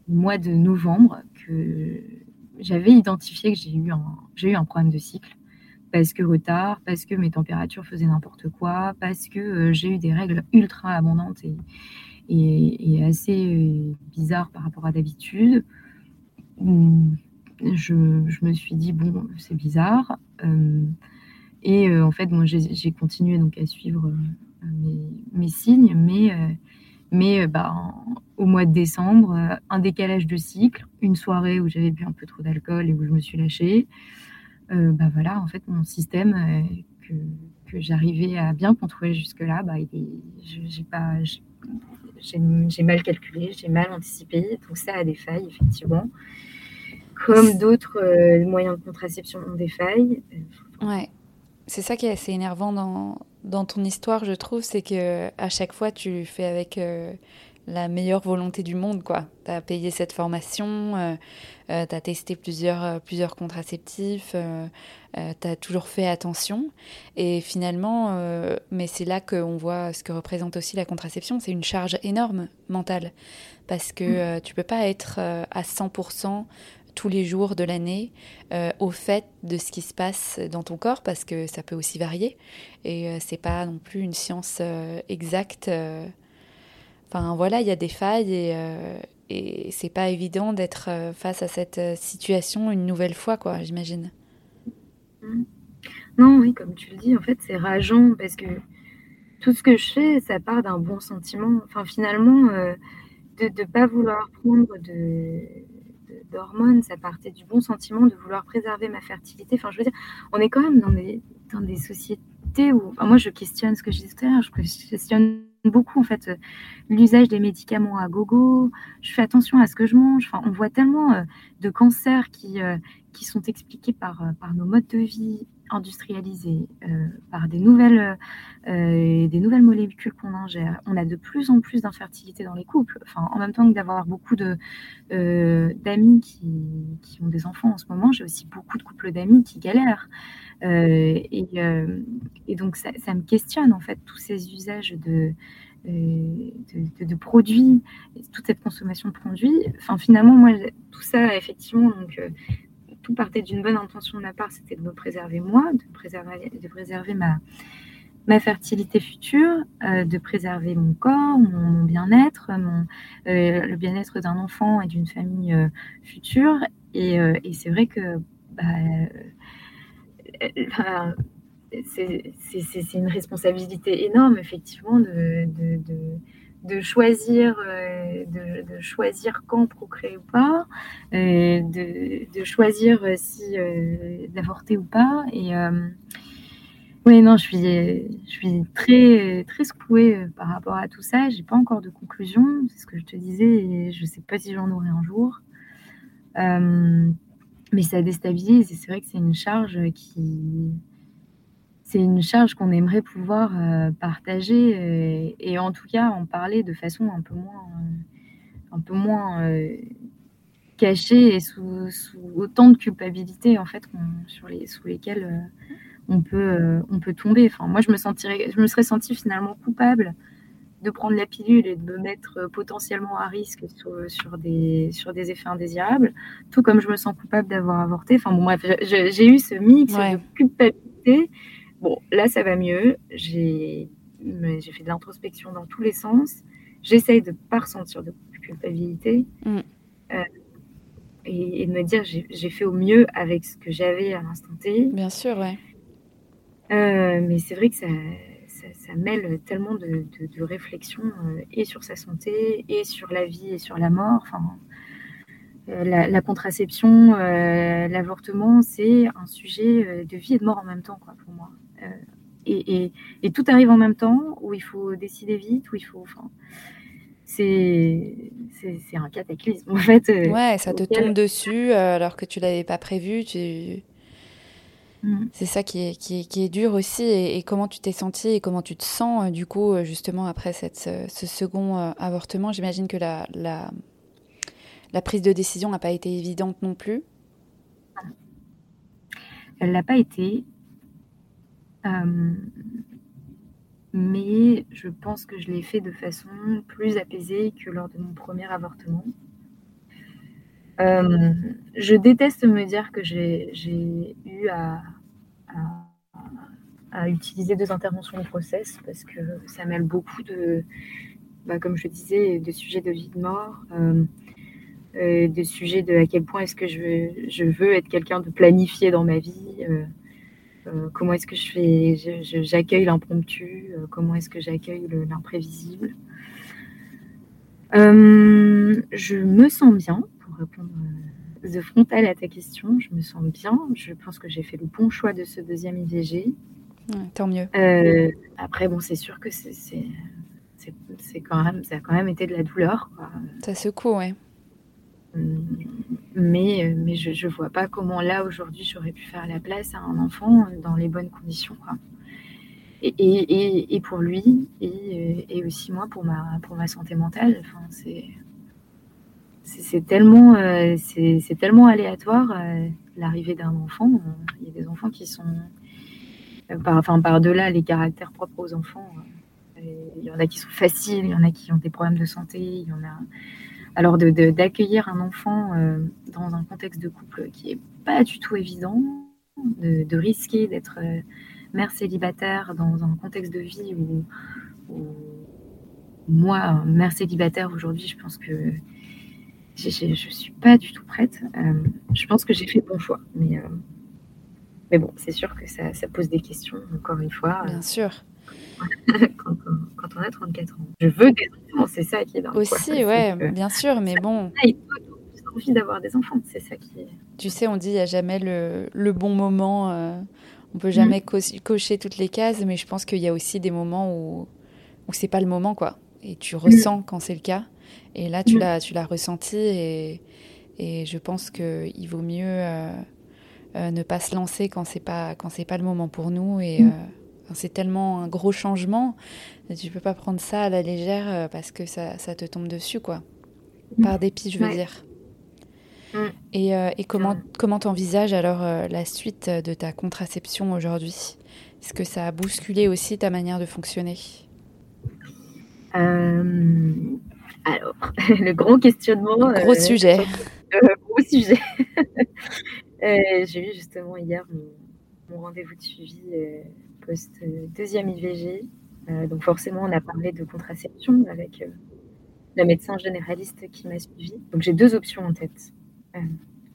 au mois de novembre que j'avais identifié que j'ai eu un problème de cycle parce que retard, parce que mes températures faisaient n'importe quoi, parce que euh, j'ai eu des règles ultra abondantes et, assez bizarres par rapport à d'habitude. Hum, je, me suis dit bon, c'est bizarre. Et euh, en fait, moi, j'ai continué donc à suivre euh, mes, signes, mais, euh, mais bah, au mois de décembre, un décalage de cycle, une soirée où j'avais bu un peu trop d'alcool et où je me suis lâchée. Bah voilà, en fait, mon système que, que j'arrivais à bien contrôler jusque-là, bah, j'ai pas, j'ai mal calculé, j'ai mal anticipé, donc ça a des failles effectivement, comme d'autres moyens de contraception ont des failles. Ouais c'est ça qui est assez énervant dans, dans ton histoire, je trouve, c'est que à chaque fois, tu fais avec euh, la meilleure volonté du monde, quoi. Tu as payé cette formation, euh, euh, tu as testé plusieurs, plusieurs contraceptifs, tu as toujours fait attention. Et finalement, mais c'est là qu'on voit ce que représente aussi la contraception, c'est une charge énorme mentale. Parce que mmh. tu peux pas être à 100% tous les jours de l'année euh, au fait de ce qui se passe dans ton corps parce que ça peut aussi varier et euh, c'est pas non plus une science euh, exacte. Enfin voilà, il y a des failles et, et c'est pas évident d'être face à cette situation une nouvelle fois quoi, j'imagine. Mmh. Non, oui, comme tu le dis, en fait, c'est rageant parce que tout ce que je fais, ça part d'un bon sentiment. Enfin, finalement, de ne pas vouloir prendre de, d'hormones, ça partait du bon sentiment de vouloir préserver ma fertilité. Enfin, je veux dire, on est quand même dans des, dans des sociétés où, moi, je questionne ce que je disais tout à l'heure, je questionne beaucoup en fait l'usage des médicaments à gogo. Je fais attention à ce que je mange. Enfin, on voit tellement euh, de cancers qui, euh, qui sont expliqués par, euh, par nos modes de vie industrialisés, par des nouvelles, des nouvelles molécules qu'on ingère. On a de plus en plus d'infertilité dans les couples. Enfin, en même temps que d'avoir beaucoup de, d'amis qui, qui, ont des enfants en ce moment, j'ai aussi beaucoup de couples d'amis qui galèrent. Et, et, donc, ça, me questionne en fait tous ces usages de, de, de, produits, toute cette consommation de produits. Enfin, finalement, moi, tout ça, effectivement, donc, euh, tout partait d'une bonne intention de ma part, c'était de me préserver moi, de préserver, de préserver ma, ma fertilité future, euh, de préserver mon corps, mon, bien-être, euh, le bien-être d'un enfant et d'une famille future. Et, et c'est vrai que bah, c'est une responsabilité énorme, effectivement, de, choisir, de, choisir quand procréer ou pas, de, choisir si d'avorter ou pas. Et oui, non, je suis, je suis très, très secouée par rapport à tout ça. J'ai pas encore de conclusion, c'est ce que je te disais, et je sais pas si j'en aurai un jour. Mais ça déstabilise, et c'est vrai que c'est une charge qui, c'est une charge qu'on aimerait pouvoir euh, partager et, en tout cas en parler de façon un peu moins, euh, un peu moins euh, cachée et sous, autant de culpabilité en fait sur les, sous lesquelles on peut, on peut tomber. Enfin, moi, je me sentirais, je me serais sentie finalement coupable de prendre la pilule et de me mettre potentiellement à risque sur, des, sur des effets indésirables, tout comme je me sens coupable d'avoir avorté. Enfin bon, bref, j'ai eu ce mix de culpabilité Bon, là, ça va mieux. J'ai fait de l'introspection dans tous les sens. J'essaye de ne pas ressentir de culpabilité mm. euh, et, de me dire j'ai fait au mieux avec ce que j'avais à l'instant T. Bien sûr, ouais. Euh, mais c'est vrai que ça, ça, mêle tellement de, de, réflexions euh, et sur sa santé et sur la vie et sur la mort. Enfin, la, contraception, l'avortement, c'est un sujet de vie et de mort en même temps quoi, pour moi. Euh, et, tout arrive en même temps, où il faut décider vite, où il faut. Enfin, c'est un cataclysme en fait. Euh, ouais, ça te tombe dessus euh, alors que tu l'avais pas prévu. Tu... Mm. C'est ça qui est, qui, est, qui est, dur aussi. Et, comment tu t'es senti et comment tu te sens du coup justement après cette, ce, second avortement J'imagine que la, la, la, prise de décision n'a pas été évidente non plus. Elle l'a pas été. Euh, mais je pense que je l'ai fait de façon plus apaisée que lors de mon premier avortement. Euh, je déteste me dire que j'ai eu à, utiliser deux interventions de process parce que ça mêle beaucoup de, bah, comme je disais, de sujets de vie de mort, euh, de sujets de à quel point est-ce que je veux, je veux être quelqu'un de planifié dans ma vie. Euh, comment est-ce que je fais, j'accueille l'impromptu, euh, comment est-ce que j'accueille l'imprévisible. Euh, je me sens bien, pour répondre de frontal à ta question, je me sens bien. Je pense que j'ai fait le bon choix de ce deuxième IVG. tant mieux. après, bon, c'est sûr que c'est quand même, ça a quand même été de la douleur. Ça secoue, ouais. Mais, euh, mais je ne vois pas comment là, aujourd'hui, j'aurais pu faire la place à un enfant euh, dans les bonnes conditions. Et, et, et, pour lui, et, et, aussi moi, pour ma, pour ma santé mentale. Enfin, c'est, c'est, tellement, euh, tellement aléatoire l'arrivée d'un enfant. Il y a des enfants qui sont, par, enfin, par-delà les caractères propres aux enfants. Il y en a qui sont faciles, il y en a qui ont des problèmes de santé, il y en a alors d'accueillir un enfant euh, dans un contexte de couple qui n'est pas du tout évident, de, risquer d'être euh, mère célibataire dans un contexte de vie où, moi, mère célibataire aujourd'hui, je pense que je ne suis pas du tout prête. Euh, je pense que j'ai fait le bon choix. Mais, mais bon, c'est sûr que ça, ça, pose des questions, encore une fois. Bien sûr. quand, on a 34 ans. Je veux des enfants, c'est ça qui est dans Aussi, ouais, bien sûr, mais bon. Il faut envie d'avoir des enfants, c'est ça qui est. Tu sais, on dit il n'y a jamais le, le, bon moment. Euh, on peut jamais mm. cocher toutes les cases, mais je pense qu'il y a aussi des moments où, où c'est pas le moment, quoi. Et tu mm. ressens quand c'est le cas. Et là, tu mm. l'as, tu l'as ressenti et, et je pense qu'il vaut mieux euh, euh, ne pas se lancer quand c'est pas quand c'est pas le moment pour nous et c'est tellement un gros changement, tu peux pas prendre ça à la légère euh, parce que ça, ça te tombe dessus, quoi. Mm. Par dépit, je veux dire. Mm. Et, euh, et, comment comment t'envisages alors euh, la suite de ta contraception aujourd'hui? Est-ce que ça a bousculé aussi ta manière de fonctionner? Alors, le gros questionnement. Gros sujet. gros sujet. J'ai eu justement hier mon rendez-vous de suivi post-deuxième IVG. Euh, donc forcément, on a parlé de contraception avec euh, la médecin généraliste qui m'a suivi. Donc j'ai deux options en tête, euh,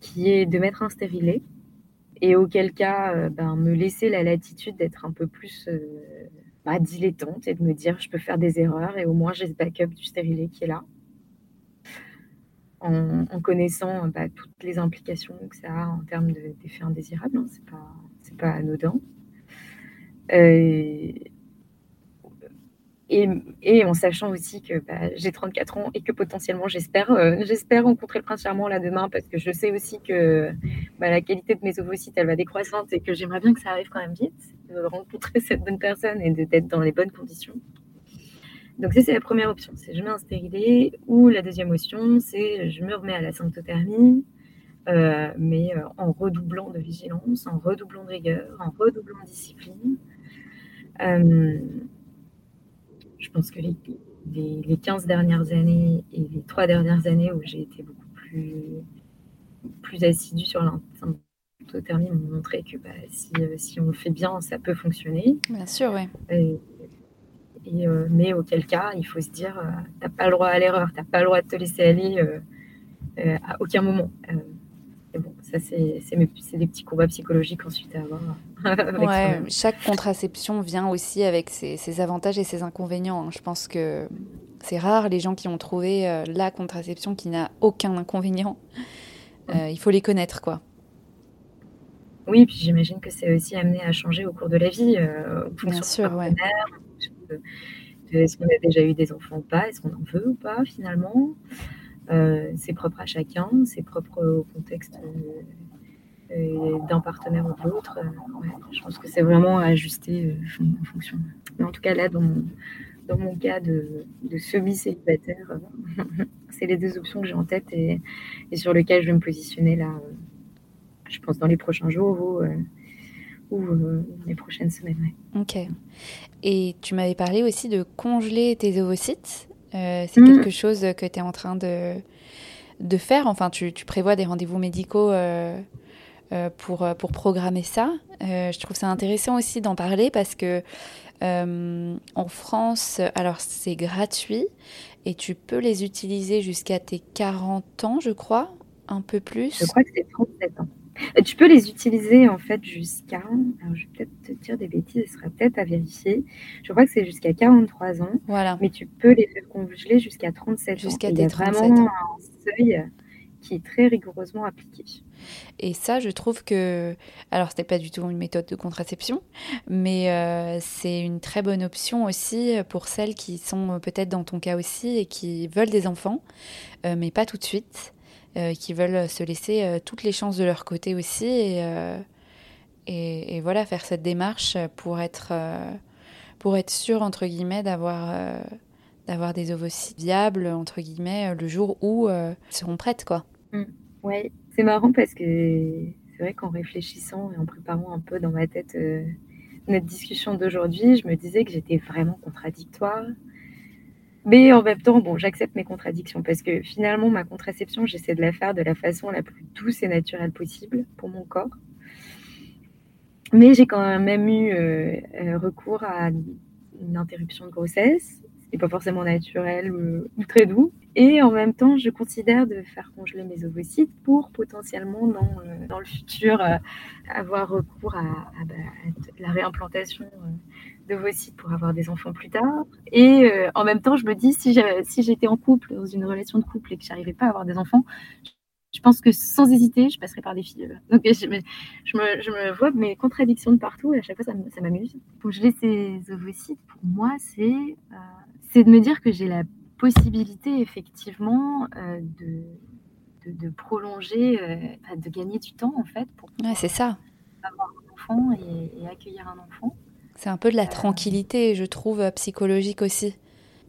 qui est de mettre un stérilet et auquel cas ben, me laisser la latitude d'être un peu plus dilettante et de me dire je peux faire des erreurs et au moins j'ai ce backup du stérilet qui est là. En, connaissant bah, toutes les implications que ça a en termes d'effets indésirables, hein, c'est pas, pas anodin. Euh, et, en sachant aussi que bah, j'ai 34 ans et que potentiellement j'espère euh, j'espère rencontrer le prince charmant là demain parce que je sais aussi que bah, la qualité de mes ovocytes elle va décroissante et que j'aimerais bien que ça arrive quand même vite, de rencontrer cette bonne personne et d'être dans les bonnes conditions. Donc ça c'est la première option, c'est je mets un stérilet ou la deuxième option c'est je me remets à la symptothermie euh, mais euh, en redoublant de vigilance, en redoublant de rigueur, en redoublant de discipline. Je pense que les, les, 15 dernières années et les 3 dernières années où j'ai été beaucoup plus, plus assidue sur l'intothermie m'ont montré que bah, si, euh, si, on le fait bien, ça peut fonctionner. Bien sûr, oui. Et, euh, mais auquel cas, il faut se dire, euh, tu n'as pas le droit à l'erreur, tu n'as pas le droit de te laisser aller à aucun moment bon, ça, c'est des petits combats psychologiques ensuite à avoir. ouais, chaque contraception vient aussi avec ses, avantages et ses inconvénients. Hein. Je pense que c'est rare les gens qui ont trouvé euh, la contraception qui n'a aucun inconvénient. Euh, il faut les connaître, quoi. Oui, puis j'imagine que c'est aussi amené à changer au cours de la vie. Euh, Bien sûr, ouais. Est-ce qu'on a déjà eu des enfants ou pas Est-ce qu'on en veut ou pas finalement euh, c'est propre à chacun, c'est propre au contexte euh, d'un partenaire ou de l'autre. Euh, je pense que c'est vraiment à ajuster en fonction. Mais en tout cas, là, dans mon, dans mon cas de, semi-célibataire, c'est les deux options que j'ai en tête et, sur lesquelles je vais me positionner là, je pense, dans les prochains jours ou, les prochaines semaines. Ok. Et tu m'avais parlé aussi de congeler tes ovocytes. Euh, c'est quelque mm. chose que tu es en train de, de faire. Enfin, tu, tu prévois des rendez-vous médicaux euh, euh, pour, pour programmer ça. je trouve ça intéressant aussi d'en parler parce que en France, alors c'est gratuit et tu peux les utiliser jusqu'à tes 40 ans, je crois, un peu plus. Je crois que c'est 37 ans. Euh, tu peux les utiliser en fait jusqu'à. Alors, je vais peut-être te dire des bêtises, ce sera peut-être à vérifier. Je crois que c'est jusqu'à 43 ans. Voilà. Mais tu peux les faire congeler jusqu'à 37 jusqu'à ans. Jusqu'à tes vraiment un seuil qui est très rigoureusement appliqué. Et ça, je trouve que, alors c'était pas du tout une méthode de contraception, mais euh, c'est une très bonne option aussi pour celles qui sont peut-être dans ton cas aussi et qui veulent des enfants, euh, mais pas tout de suite. Euh, qui veulent se laisser euh, toutes les chances de leur côté aussi euh, et, voilà faire cette démarche pour être pour être sûr entre guillemets d'avoir d'avoir des ovocytes viables entre guillemets le jour où ils seront prêtes quoi. Mmh. Ouais, c'est marrant parce que c'est vrai qu'en réfléchissant et en préparant un peu dans ma tête notre discussion d'aujourd'hui, je me disais que j'étais vraiment contradictoire mais en même temps, j'accepte mes contradictions parce que finalement, ma contraception, j'essaie de la faire de la façon la plus douce et naturelle possible pour mon corps. Mais j'ai quand même eu euh, euh, recours à une interruption de grossesse. N'est pas forcément naturel ou, très doux. Et en même temps, je considère de faire congeler mes ovocytes pour potentiellement dans, euh, dans le futur avoir recours à, bah, la réimplantation vos sites pour avoir des enfants plus tard. Et euh, en même temps, je me dis, si j'étais en couple, dans une relation de couple et que j'arrivais pas à avoir des enfants, je pense que sans hésiter, je passerais par des filles. Donc je me, je me, je me vois mes contradictions de partout et à chaque fois, ça m'amuse. Pour geler ces ovocytes, pour moi, c'est euh, c'est de me dire que j'ai la possibilité, effectivement, euh, de, de, prolonger, de gagner du temps, en fait, pour c'est ça. avoir un enfant et accueillir un enfant. C'est un peu de la tranquillité, je trouve, psychologique aussi.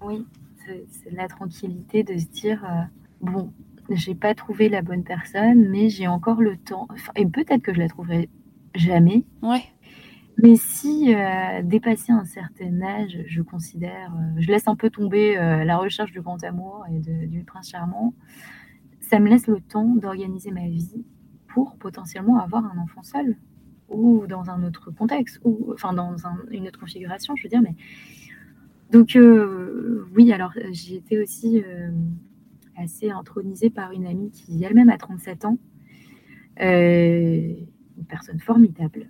Oui, c'est de la tranquillité de se dire, euh, bon, j'ai pas trouvé la bonne personne, mais j'ai encore le temps. et peut-être que je la trouverai jamais. Ouais. Mais si euh, dépasser un certain âge, je considère, euh, je laisse un peu tomber la recherche du grand amour et du prince charmant, ça me laisse le temps d'organiser ma vie pour potentiellement avoir un enfant seul ou dans un autre contexte, ou enfin dans une autre configuration, je veux dire. Mais donc euh, oui, alors j'ai été aussi euh, assez intronisée par une amie qui elle-même a 37 ans, euh, une personne formidable,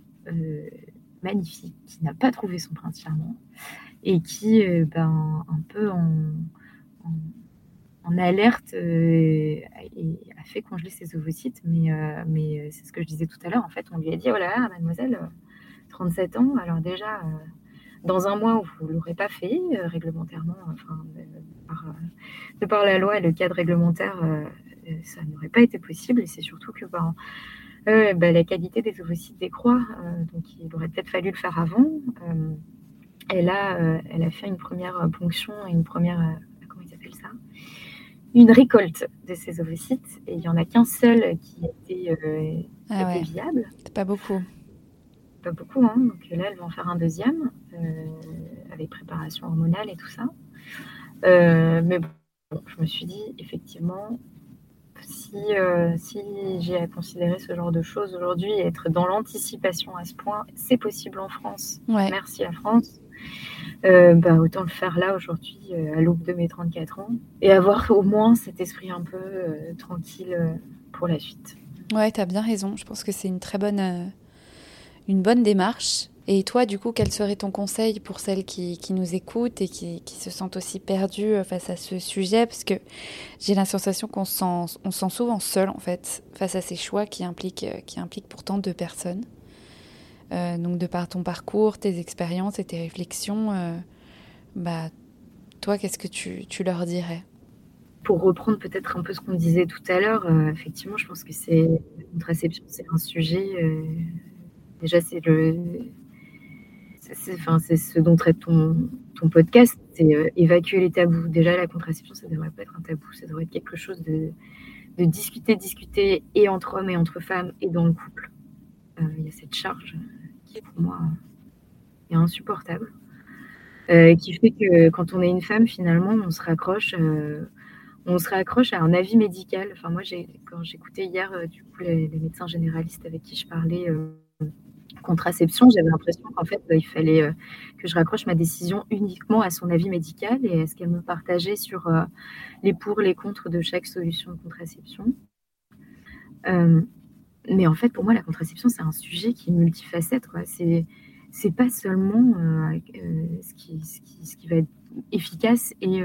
magnifique, qui n'a pas trouvé son prince charmant et qui, ben, un peu en, alerte, a fait congeler ses ovocytes. Mais, mais c'est ce que je disais tout à l'heure. En fait, on lui a dit Oh là là, mademoiselle, 37 ans, alors déjà dans un mois où vous ne l'aurez pas fait réglementairement, enfin, de par, la loi et le cadre réglementaire, ça n'aurait pas été possible. Et c'est surtout que ben, euh, bah, la qualité des ovocytes décroît, euh, donc il aurait peut-être fallu le faire avant. Euh, et là, elle a fait une première ponction et une première, comment ils appellent ça? Une récolte de ces ovocytes. Et il n'y en a qu'un seul qui était, ah viable. C'est pas beaucoup. Pas beaucoup, hein. Donc là, elle va en faire un deuxième, avec préparation hormonale et tout ça. mais bon, je me suis dit, effectivement, euh, si, j'ai à considérer ce genre de choses aujourd'hui et être dans l'anticipation à ce point, c'est possible en France. Merci à France. Euh, bah, autant le faire là aujourd'hui, euh, à l'aube de mes 34 ans, et avoir au moins cet esprit un peu tranquille pour la suite. Ouais, tu as bien raison. Je pense que c'est une très bonne, une bonne démarche. Et toi, du coup, quel serait ton conseil pour celles qui, nous écoutent et qui, se sentent aussi perdues euh, face à ce sujet? Parce que j'ai la sensation qu'on se sent, souvent seul, en fait, face à ces choix qui impliquent, euh, qui impliquent pourtant deux personnes. Euh, donc, de par ton parcours, tes expériences et tes réflexions, bah, toi, qu'est-ce que tu, leur dirais? Pour reprendre peut-être un peu ce qu'on disait tout à l'heure, effectivement, je pense que c'est contraception, c'est un sujet. Déjà, c'est le, c'est ce dont traite ton, podcast, c'est euh, évacuer les tabous. Déjà, la contraception, ça ne devrait pas être un tabou, ça devrait être quelque chose de, discuter, discuter, et entre hommes et entre femmes, et dans le couple. Euh, il y a cette charge qui, pour moi, est insupportable. Euh, qui fait que quand on est une femme, finalement, on se raccroche, on se raccroche à un avis médical. Enfin, moi, quand j'écoutais hier, du coup, les, médecins généralistes avec qui je parlais, contraception, j'avais l'impression qu'en fait, il fallait euh, que je raccroche ma décision uniquement à son avis médical et à ce qu'elle me partageait sur euh, les pour, les contre de chaque solution de contraception. Euh, mais en fait, pour moi, la contraception, c'est un sujet qui est multifacette. C'est c'est pas seulement ce, qui, ce, qui, va être efficace et,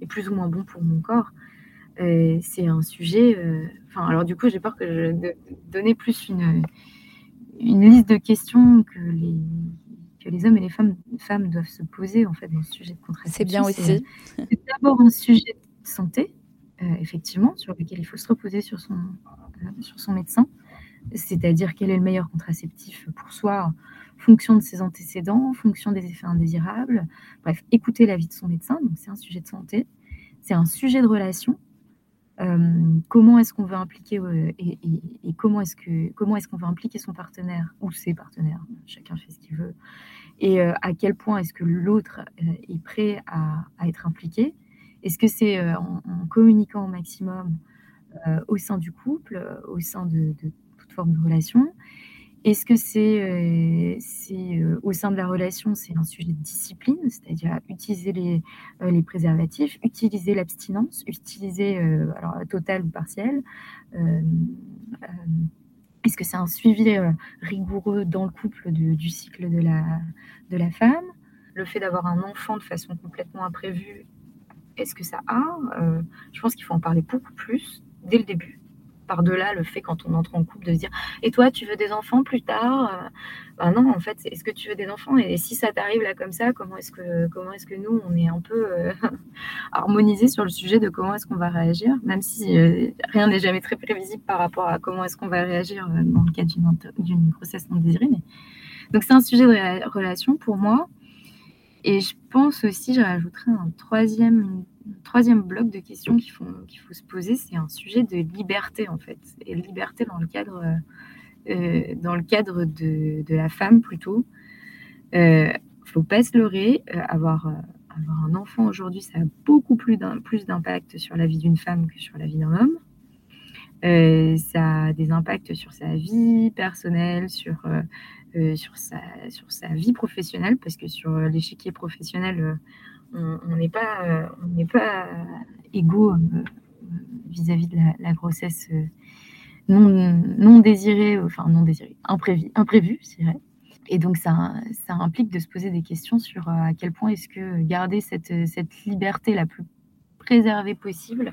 et, plus ou moins bon pour mon corps. c'est un sujet. Enfin, alors du coup, j'ai peur que je de donner plus une une liste de questions que les, que les hommes et les femmes, femmes doivent se poser en fait dans le sujet de contraception. C'est bien aussi. C'est d'abord un sujet de santé, euh, effectivement, sur lequel il faut se reposer sur son, euh, sur son médecin, c'est-à-dire quel est le meilleur contraceptif pour soi, fonction de ses antécédents, fonction des effets indésirables. Bref, écouter l'avis de son médecin, donc c'est un sujet de santé. C'est un sujet de relation, euh, comment est-ce qu'on veut impliquer euh, et, comment est-ce que comment est-ce qu'on veut impliquer son partenaire ou ses partenaires? Chacun fait ce qu'il veut. Et euh, à quel point est-ce que l'autre est prêt à, être impliqué? Est-ce que c'est en, communiquant au maximum au sein du couple au sein de, de toute forme de relation? Est-ce que c'est euh, euh, au sein de la relation, c'est un sujet de discipline, c'est-à-dire utiliser les, euh, préservatifs, utiliser l'abstinence, utiliser alors total ou partiel Est-ce que c'est un suivi rigoureux dans le couple du cycle de la, de la femme? Le fait d'avoir un enfant de façon complètement imprévue, est-ce que ça a Je pense qu'il faut en parler beaucoup plus dès le début par-delà le fait quand on entre en couple de se dire et toi tu veux des enfants plus tard euh, ben non en fait est-ce que tu veux des enfants? Et si ça t'arrive là comme ça comment est-ce que comment est-ce que nous on est un peu euh, harmonisé sur le sujet de comment est-ce qu'on va réagir? Même si euh, rien n'est jamais très prévisible par rapport à comment est-ce qu'on va réagir dans le cas d'une grossesse non désirée donc c'est un sujet de relation pour moi. Et je pense aussi je rajouterais un troisième troisième bloc de questions qu'il faut, se poser, c'est un sujet de liberté en fait, et liberté dans le cadre, euh, dans le cadre de, la femme plutôt. Il euh, ne faut pas se leurrer, euh, avoir, avoir un enfant aujourd'hui, ça a beaucoup plus, plus d'impact sur la vie d'une femme que sur la vie d'un homme. ça a des impacts sur sa vie personnelle, sur, sur, sa, sur sa vie professionnelle, parce que sur l'échiquier professionnel, on n'est pas, euh, on pas égaux euh, vis-à-vis de la, grossesse euh, non, désirée, enfin non désirée, imprévue, imprévue, c'est vrai. et donc, ça, ça, implique de se poser des questions sur à quel point est-ce que garder cette, cette liberté la plus préservée possible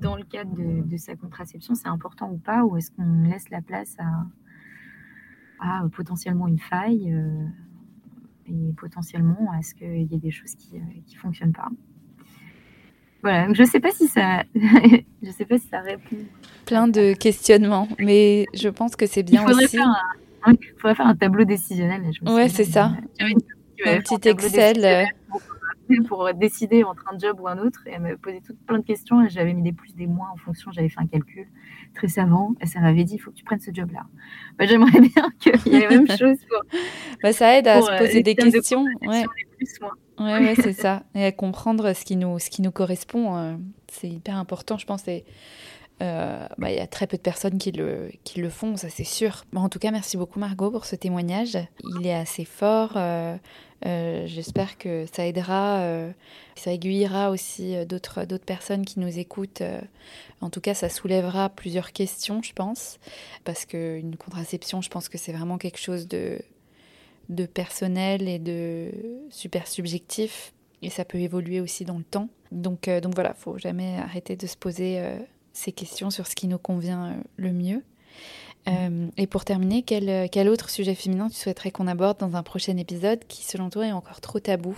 dans le cadre de, sa contraception, c'est important ou pas, ou est-ce qu'on laisse la place à, à potentiellement une faille euh, et potentiellement à ce qu'il y ait des choses qui ne fonctionnent pas? Voilà, je ne sais pas si ça, je sais pas si ça répond. Plein de questionnements, mais je pense que c'est bien aussi. Il faudrait faire un tableau décisionnel. ouais, c'est ça. Un petit Excel pour décider entre un job ou un autre. Et elle me posait toutes plein de questions et j'avais mis des plus, des moins en fonction. J'avais fait un calcul très savant et ça m'avait dit il faut que tu prennes ce job-là. Bah, J'aimerais bien qu'il y ait la même chose pour. bah, ça aide à se poser euh, des questions. ouais. ouais, c'est ça. Et à comprendre ce qui nous, ce qui nous correspond. Euh, c'est hyper important, je pense. Et euh, bah, il y a très peu de personnes qui le, font, ça c'est sûr. en tout cas, merci beaucoup Margot pour ce témoignage. Il est assez fort. Euh, euh, j'espère que ça aidera, ça aiguillera aussi d'autres personnes qui nous écoutent. En tout cas, ça soulèvera plusieurs questions, je pense. Parce qu'une contraception, je pense que c'est vraiment quelque chose de, de personnel et de super subjectif. Et ça peut évoluer aussi dans le temps. Donc, donc voilà, faut jamais arrêter de se poser ces questions sur ce qui nous convient euh, le mieux. Euh, et pour terminer, quel, euh, quel, autre sujet féminin tu souhaiterais qu'on aborde dans un prochain épisode qui, selon toi, est encore trop tabou?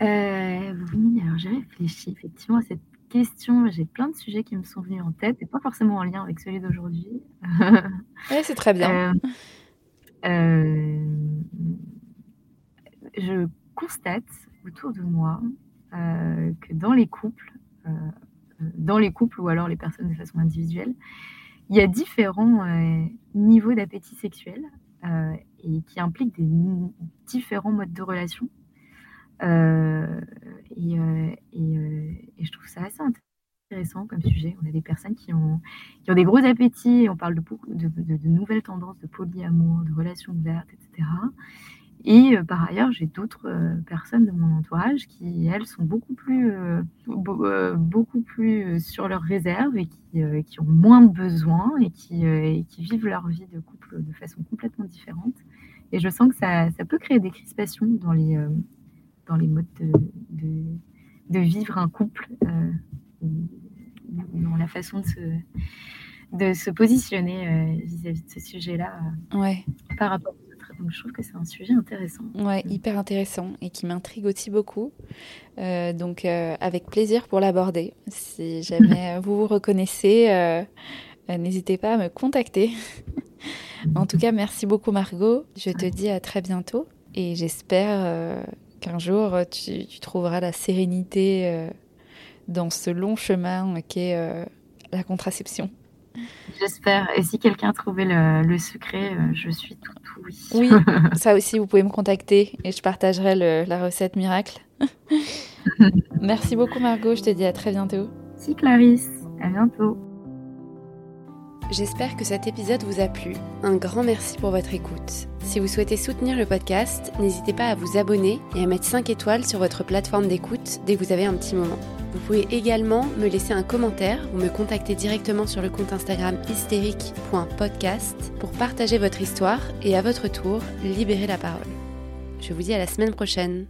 Oui, alors j'ai réfléchi effectivement à cette question. J'ai plein de sujets qui me sont venus en tête et pas forcément en lien avec celui d'aujourd'hui. oui, c'est très bien. je constate autour de moi que dans les couples, dans les couples ou alors les personnes de façon individuelle, il y a différents euh, niveaux d'appétit sexuel euh, et qui impliquent des différents modes de relation. Euh, et, je trouve ça assez intéressant comme sujet. On a des personnes qui ont, qui ont des gros appétits, on parle de, de nouvelles tendances de polyamour, de relations ouvertes, etc. Et euh, par ailleurs, j'ai d'autres euh, personnes de mon entourage qui, elles, sont beaucoup plus, euh, beaucoup plus sur leur réserve et qui, qui, ont moins de besoins et qui, qui, vivent leur vie de couple de façon complètement différente. Et je sens que ça, ça peut créer des crispations dans les, dans les modes de, de, de vivre un couple, dans la façon de se, de se positionner vis-à-vis de ce sujet-là ouais. par rapport donc je trouve que c'est un sujet intéressant. Ouais, hyper intéressant et qui m'intrigue aussi beaucoup. Euh, donc euh, avec plaisir pour l'aborder. Si jamais vous vous reconnaissez, euh, n'hésitez pas à me contacter. en tout cas, merci beaucoup Margot. Je te dis à très bientôt et j'espère qu'un jour tu, tu, trouveras la sérénité dans ce long chemin qu'est la contraception. J'espère. Et si quelqu'un a trouvé le, secret, euh, je suis tout oui. Oui, ça aussi, vous pouvez me contacter et je partagerai la recette miracle. Merci beaucoup Margot, je te dis à très bientôt. Si Clarisse, à bientôt. J'espère que cet épisode vous a plu. Un grand merci pour votre écoute. Si vous souhaitez soutenir le podcast, n'hysitez pas à vous abonner et à mettre 5 étoiles sur votre plateforme d'écoute dès que vous avez un petit moment. Vous pouvez également me laisser un commentaire ou me contacter directement sur le compte Instagram hystérique.podcast pour partager votre histoire et à votre tour libérer la parole. Je vous dis à la semaine prochaine.